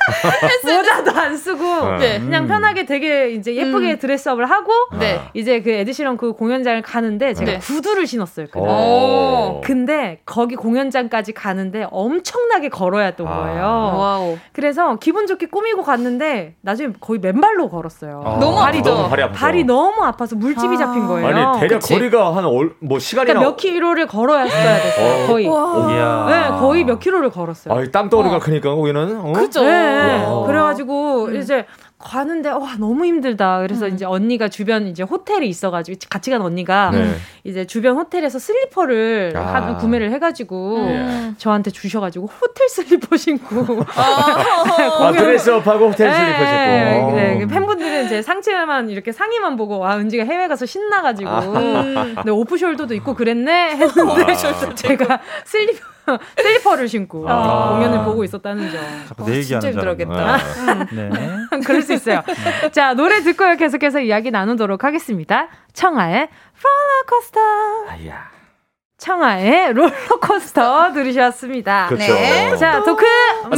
모자도 안 쓰고 네. 그냥 편하게 되게 이제 예쁘게 음. dress up을 하고 네. 이제 그 에드시런 그 공연장을 가는데 제가 네. 구두를 신었어요. 그날. 근데 거기 공연장까지 가는데 엄청나게 걸어야 했던 아. 거예요. Wow. 그래서 기분 좋게 꾸미고 갔는데 나중에 거의 맨발로 걸었어요. 아. 너무 발이 너무 발이, 발이 너무 아파서 물집이 아. 잡힌 거예요. 아니 대략 그치? 거리가 한 뭐 시간이나 그러니까 몇 킬로를 걸어야 했어야 됐어요. 거의. 네, 거의 몇 킬로를 걸었어요. 아, 땅덩어리가 어. 크니까 거기는. 어? 그죠. 네. 그래가지고 음. 이제 가는데 와 너무 힘들다. 그래서 음. 이제 언니가 주변 이제 호텔에 있어가지고 같이 간 언니가 네. 이제 주변 호텔에서 슬리퍼를 아. 하, 구매를 해가지고 음. 저한테 주셔가지고 호텔 슬리퍼 신고 아, dress up하고 호텔 네, 슬리퍼 신고 네, 네, 팬분들은 이제 상체만 이렇게 상의만 보고 와 은지가 해외 가서 신나가지고 아. 네, off-shoulder도 있고 그랬네 했는데 아. 제가 슬리퍼 슬리퍼를 신고 아. 공연을 보고 있었다는 점. 자꾸 내 얘기하는 진짜 힘들겠다. 네. 그럴 수 있어요. 자, 노래 듣고요. 계속해서 이야기 나누도록 하겠습니다. 청하의 롤러코스터. 아야. 청하의 롤러코스터 들으셨습니다. 그렇죠. 네. 자, 도크.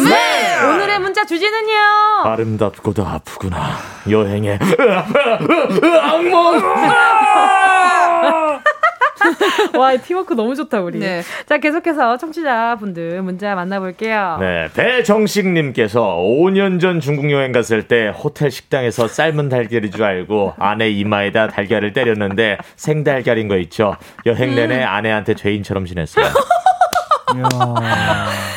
네. 오늘의 문자 주제는요. 아름답고도 아프구나. 여행의 악몽. 와, 팀워크 너무 좋다, 우리. 네. 자, 계속해서 청취자분들 문자 만나볼게요. 네, 배정식님께서 5년 전 중국 여행 갔을 때 호텔 식당에서 삶은 달걀인 줄 알고 아내 이마에다 달걀을 때렸는데 생달걀인 거 있죠. 여행 내내 음. 아내한테 죄인처럼 지냈어요.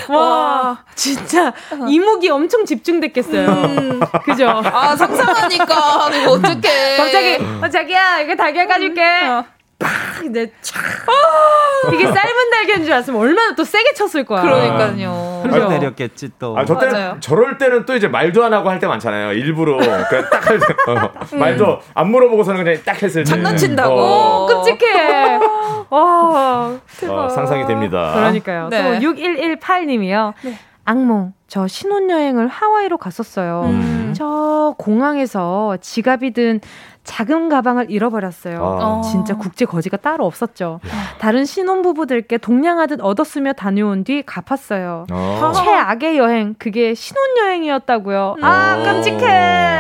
와, 진짜 이목이 엄청 집중됐겠어요. 음. 그죠? 아, 상상하니까. 이거 어떡해. 갑자기, 어, 자기야, 이거 달걀 가줄게. 어. 팍 이제 촥 이게 삶은 달걀인 줄 알았으면 얼마나 또 세게 쳤을 거야. 그러니까요. 그렇죠. 내렸겠지 또. 아, 저 때는 저럴 때는 또 이제 말도 안 하고 할 때 많잖아요. 일부러 그냥 딱 할 때. 어, 음. 말도 안 물어보고서는 그냥 딱 했을 때. 장난친다고. 어. 끔찍해. 와, 대박. 어, 상상이 됩니다. 그러니까요. 네. 또 6118님이요. 네. 악몽. 저 신혼여행을 하와이로 갔었어요. 음. 저 공항에서 지갑이 든 작은 가방을 잃어버렸어요. 아. 진짜 국제 거지가 따로 없었죠. 다른 신혼부부들께 동냥하듯 얻었으며 다녀온 뒤 갚았어요. 아. 최악의 여행, 그게 신혼여행이었다고요. 아, 음. 끔찍해.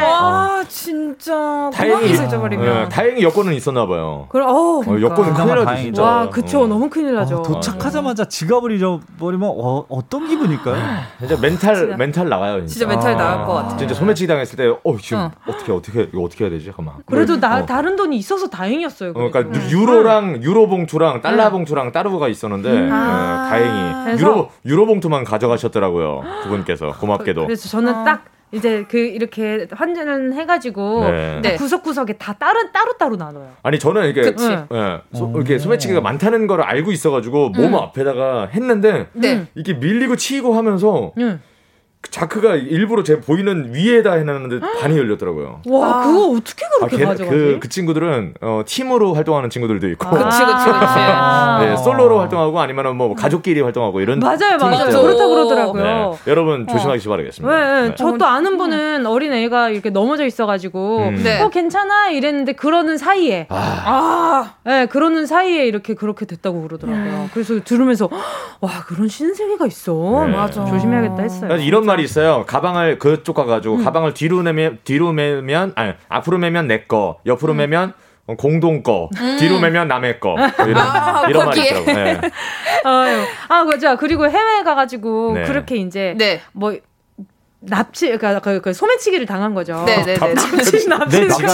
와, 진짜. 다행히, 네, 다행히 여권은 있었나 봐요. 그래, 어, 그러니까. 여권은 큰일 나죠, 진짜. 와, 그쵸. 어. 너무 큰일 나죠. 어, 도착하자마자 지갑을 잃어버리면 어, 떤 기분일까요? 진짜 멘탈, 진짜. 멘탈 나가요, 진짜. 진짜 멘탈 나갈 것 같아. 진짜 소매치기 당했을 때, 어, 지금 어. 떻게 어떻게, 이거 어떻게 해야 되지? 잠깐만. 그래도 나 어. 다른 돈이 있어서 다행이었어요. 어, 그러니까 네. 유로랑 유로 봉투랑 달러 봉투랑 따로가 있었는데 음. 네, 아~ 다행히 유로 유로 봉투만 가져가셨더라고요. 두 분께서 고맙게도. 그래서 저는 아. 딱 이제 그 이렇게 환전을 해가지고 네. 네. 구석구석에 다 따로 따로 따로 나눠요. 아니 저는 이게 예, 소, 이렇게 소매치기가 많다는 걸 알고 있어가지고 몸 음. 앞에다가 했는데 네. 이게 밀리고 치고 하면서 음. 자크가 일부러 제 보이는 위에다 해놨는데 반이 열렸더라고요. 와, 아. 그거 어떻게 그렇게 아, 가져가지? 그, 그 친구들은 어, 팀으로 활동하는 친구들도 있고. 아. 그치, 그치, 그치. 아. 네, 솔로로 활동하고 아니면은 뭐 가족끼리 활동하고 이런. 맞아요, 맞아요. 그렇다 그러더라고요. 네, 여러분 조심하시 어. 바라겠습니다. 네, 네. 저도 아는 분은 어린 애가 이렇게 넘어져 있어가지고, 음. 네. 어, 괜찮아 이랬는데 그러는 사이에. 아. 아. 네, 그러는 사이에 이렇게 그렇게 됐다고 그러더라고요. 음. 그래서 들으면서, 와, 그런 신세계가 있어. 네. 맞아. 조심해야겠다 했어요. 이런 말이 있어요. 가방을 그쪽 가가지고 음. 가방을 뒤로 내면 뒤로 매면 아니 앞으로 매면 내 거, 옆으로 음. 매면 공동 거, 음. 뒤로 매면 남의 거. 뭐 이런, 아, 이런 말이 있더라고요. 네. 아, 그죠. 그리고 해외 가가지고 네. 그렇게 이제 네. 뭐 납치, 그러니까 그, 그 소매치기를 당한 거죠. 네네네. 납치, 납치, 납치.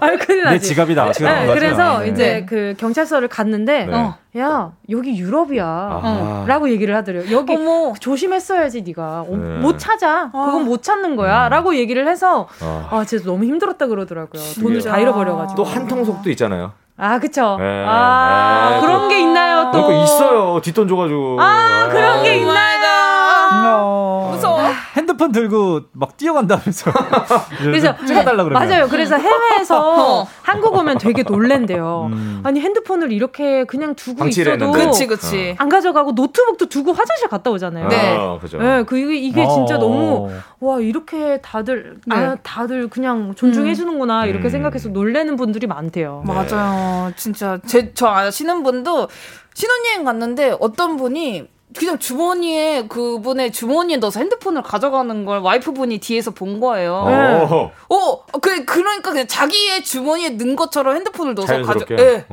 아니, 큰일 나지. 내 지갑이다. 네, 그래서 네. 이제 그 경찰서를 갔는데, 네. 어, 야 여기 유럽이야, 아. 라고 얘기를 하더래요. 여기 어머. 조심했어야지 네가 어, 네. 못 찾아. 아. 그건 못 찾는 거야.라고 음. 얘기를 해서 아, 아 진짜 너무 힘들었다 그러더라고요. 돈을 다 잃어버려가지고. 또 한통속도 있잖아요. 아, 그쵸. 네. 아, 네. 그런 게 있나요, 또? 그러니까 있어요. 뒷돈 줘가지고. 아, 그런 게 있나요? 어. 핸드폰 들고 막 뛰어간다면서. 그래서 찍어달라 그러면. 맞아요. 그래서 해외에서 어. 한국 오면 되게 놀랜대요. 음. 아니 핸드폰을 이렇게 그냥 두고 있어도 그치, 그치. 안 가져가고 노트북도 두고 화장실 갔다 오잖아요. 네, 아, 그죠. 네, 그 이게, 진짜 어. 너무 와 이렇게 다들 아, 네. 아 다들 그냥 존중해 주는구나 음. 이렇게 생각해서 놀래는 분들이 많대요. 맞아요. 진짜 제 저 아시는 분도 신혼여행 갔는데 어떤 분이 그냥 주머니에 그분의 주머니에 넣어서 핸드폰을 가져가는 걸 와이프분이 뒤에서 본 거예요. 네. 어, 그 그러니까 그냥 자기의 주머니에 넣은 것처럼 핸드폰을 넣어서 가져. 예. 네.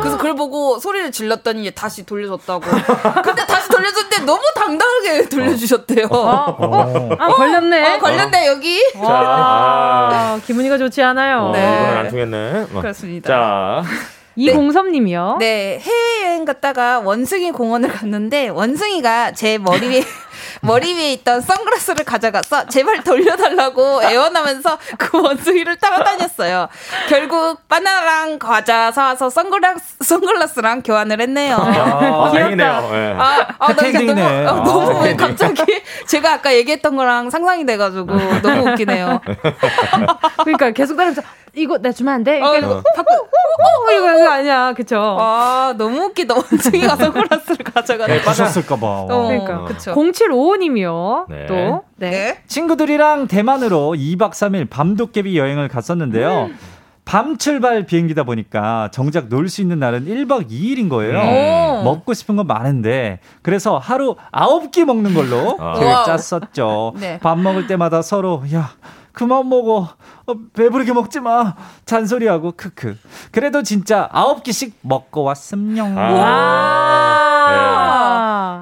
그래서 그걸 보고 소리를 질렀더니 다시 돌려줬다고. 근데 다시 돌려줬는데 너무 당당하게 돌려주셨대요. 어. 어. 아, 걸렸네. 어, 걸렸네 여기. 자, 아, 기분이가 좋지 않아요. 네. 이번엔 안 통했네. 그렇습니다. 자. 이공섭님이요. 네, 해외여행 갔다가 원숭이 공원을 갔는데 원숭이가 제 머리 위에 머리 위에 있던 선글라스를 가져가서 제발 돌려달라고 애원하면서 그 원숭이를 따라다녔어요. 결국 바나나랑 과자 사와서 선글라스, 선글라스랑 교환을 했네요. 아, 다행이네요. 네. 아, 아, 나 너무, 아, 너무 아, 갑자기 제가 아까 얘기했던 거랑 상상이 돼가지고 너무 웃기네요. 그러니까 계속 따라서 이거 내 주면 안 돼? 어, 이거 바꾸 어, 이거 이거 아니야, 그쵸? 아 너무 웃기다. 원숭이가 선글라스를 가져가는. 네, 빠졌을까봐. 어, 그러니까 그쵸. 0755님이요. 네. 또 네. 친구들이랑 대만으로 2박 3일 밤도깨비 여행을 갔었는데요. 음. 밤 출발 비행기다 보니까 정작 놀 수 있는 날은 1박 2일인 거예요. 오. 먹고 싶은 건 많은데 그래서 하루 9끼 먹는 걸로 아. 계획 짰었죠. 네. 밥 먹을 때마다 서로 야 그만 먹어. 어, 배부르게 먹지 마. 잔소리하고 크크. 그래도 진짜 아홉 개씩 먹고 왔음요. 아.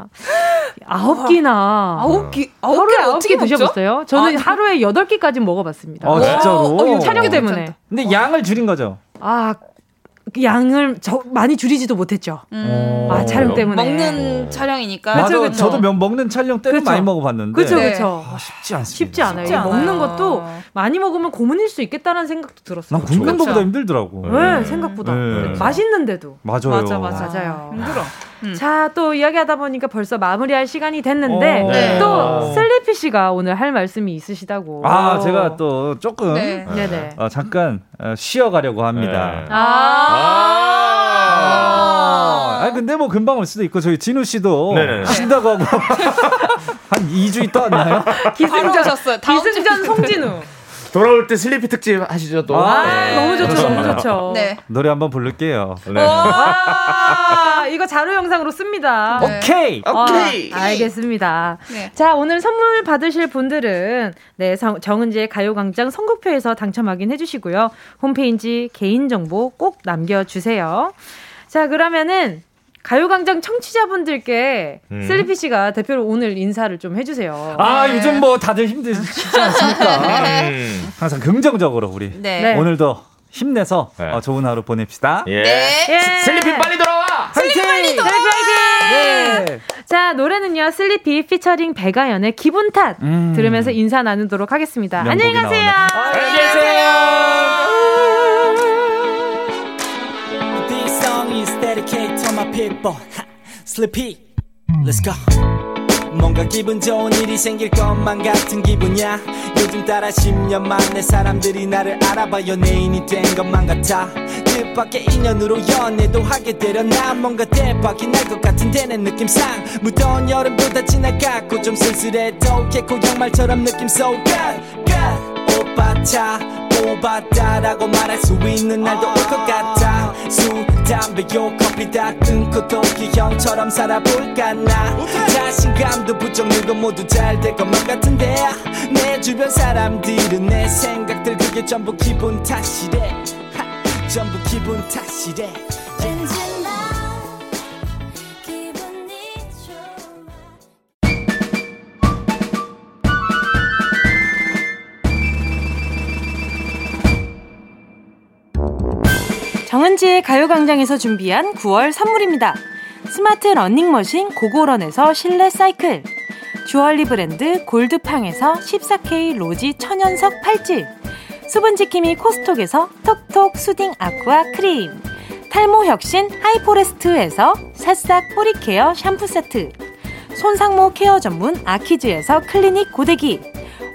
네. 아홉 끼나. 아홉 끼, 하루에 아홉 끼 드셔봤어요? 저는 아, 하루에 여덟 끼까지 먹어봤습니다. 아, 진짜로? 어, 촬영 때문에. 근데 양을 줄인 거죠? 아, 그 양을 저, 많이 줄이지도 못했죠. 음. 아 촬영 때문에 먹는 촬영이니까. 맞아, 그쵸. 저도 면 먹는 촬영 때는 많이 먹어봤는데. 그렇죠, 그렇죠. 아, 쉽지 않습니다. 쉽지 않아요. 쉽지 먹는 것도 많이 먹으면 고문일 수 있겠다는 생각도 들었어요. 난 굶는 것보다 힘들더라고. 네, 생각보다 네. 맛있는데도. 맞아요. 맞아, 맞아. 맞아요. 힘들어. 음. 자, 또 이야기하다 보니까 벌써 마무리할 시간이 됐는데 오, 네. 또 슬리피 씨가 오늘 할 말씀이 있으시다고. 아, 제가 또 조금 네. 네. 어, 잠깐 어, 쉬어 가려고 합니다. 네. 아. 아, 아, 근데 뭐 금방 올 수도 있고 저희 진우 씨도 네네. 쉰다고 하고 한 2주 있다 왔나요? 기승전 기승전 송진우. 돌아올 때 슬리피 특집 하시죠 또. 아, 네. 너무 좋죠, 너무 좋죠. 네. 노래 한번 부를게요. 네. 와, 이거 자료 영상으로 씁니다. 네. 오케이, 오케이. 아, 알겠습니다. 네. 자, 오늘 선물 받으실 분들은 네 정은지의 가요광장 선곡표에서 당첨 확인해 주시고요. 홈페이지 개인 정보 꼭 남겨주세요. 자, 그러면은 가요광장 청취자분들께 음. 슬리피 씨가 대표로 오늘 인사를 좀 해주세요. 아 네. 요즘 뭐 다들 힘드시지 않습니까? 음. 항상 긍정적으로 우리 네. 네. 오늘도 힘내서 네. 어, 좋은 하루 보냅시다. 예. 네. 예. 슬리피 빨리 돌아와. 슬리피 빨리 돌아와. 네. 자 노래는요 슬리피 피처링 배가연의 기분 탓 음. 들으면서 인사 나누도록 하겠습니다. 안녕히 가세요. 안녕히 계세요. People. Sleepy Let's go. 뭔가 기분 좋은 일이 생길 것만 같은 기분이야. 요즘 따라 10년 만에 사람들이 나를 알아봐 연예인이 된 것만 같아. 뜻밖의 인연으로 연애도 하게 되려 난 뭔가 대박이 날 것 같은데 내 느낌상 무더운 여름도 다 지나갔고 좀 쓸쓸해도 개코 양말처럼 느낌 so good good. 오빠 차 뽑았다라고 말할 수 있는 날도 올 것 같아. 술, 담배, 요 커피 다 끊고 도끼형처럼 살아볼까 나? 자신감도 부쩍 늘고 모두 잘 될 것만 같은데. 내 주변 사람들은 내 생각들 그게 전부 기분 탓이래. 전부 기분 탓이래 정은지의 가요광장에서 준비한 9월 선물입니다. 스마트 러닝머신 고고런에서 실내 사이클 주얼리 브랜드 골드팡에서 14K 로지 천연석 팔찌 수분지킴이 코스톡에서 톡톡 soothing aqua 크림 탈모 혁신 하이포레스트에서 새싹 뿌리 care 샴푸 세트 손상모 care 전문 아키즈에서 클리닉 고데기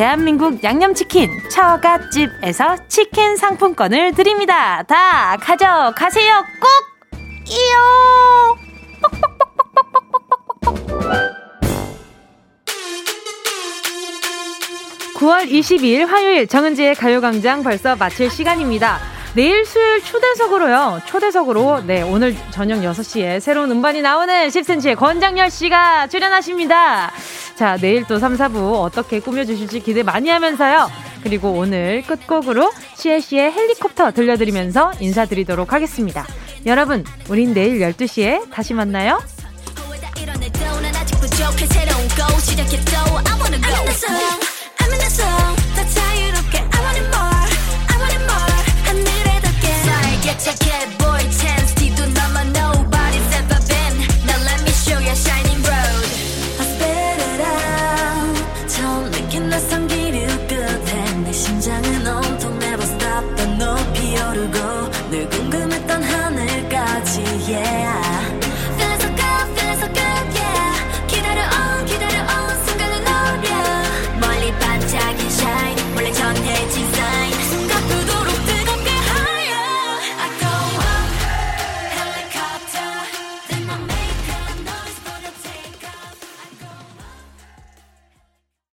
대한민국 양념치킨 처갓집에서 치킨 상품권을 드립니다. 다 가져가세요. 꼭! 이요! 9월 22일 화요일 정은지의 가요광장 벌써 마칠 시간입니다. 내일 수요일 초대석으로요. 초대석으로 네 오늘 저녁 6시에 새로운 음반이 나오는 10cm의 권장열 씨가 출연하십니다. 자 내일 또 3, 4부 어떻게 꾸며주실지 기대 많이 하면서요. 그리고 오늘 끝곡으로 시에시의 헬리콥터 들려드리면서 인사드리도록 하겠습니다. 여러분 우린 내일 12시에 다시 만나요. Take get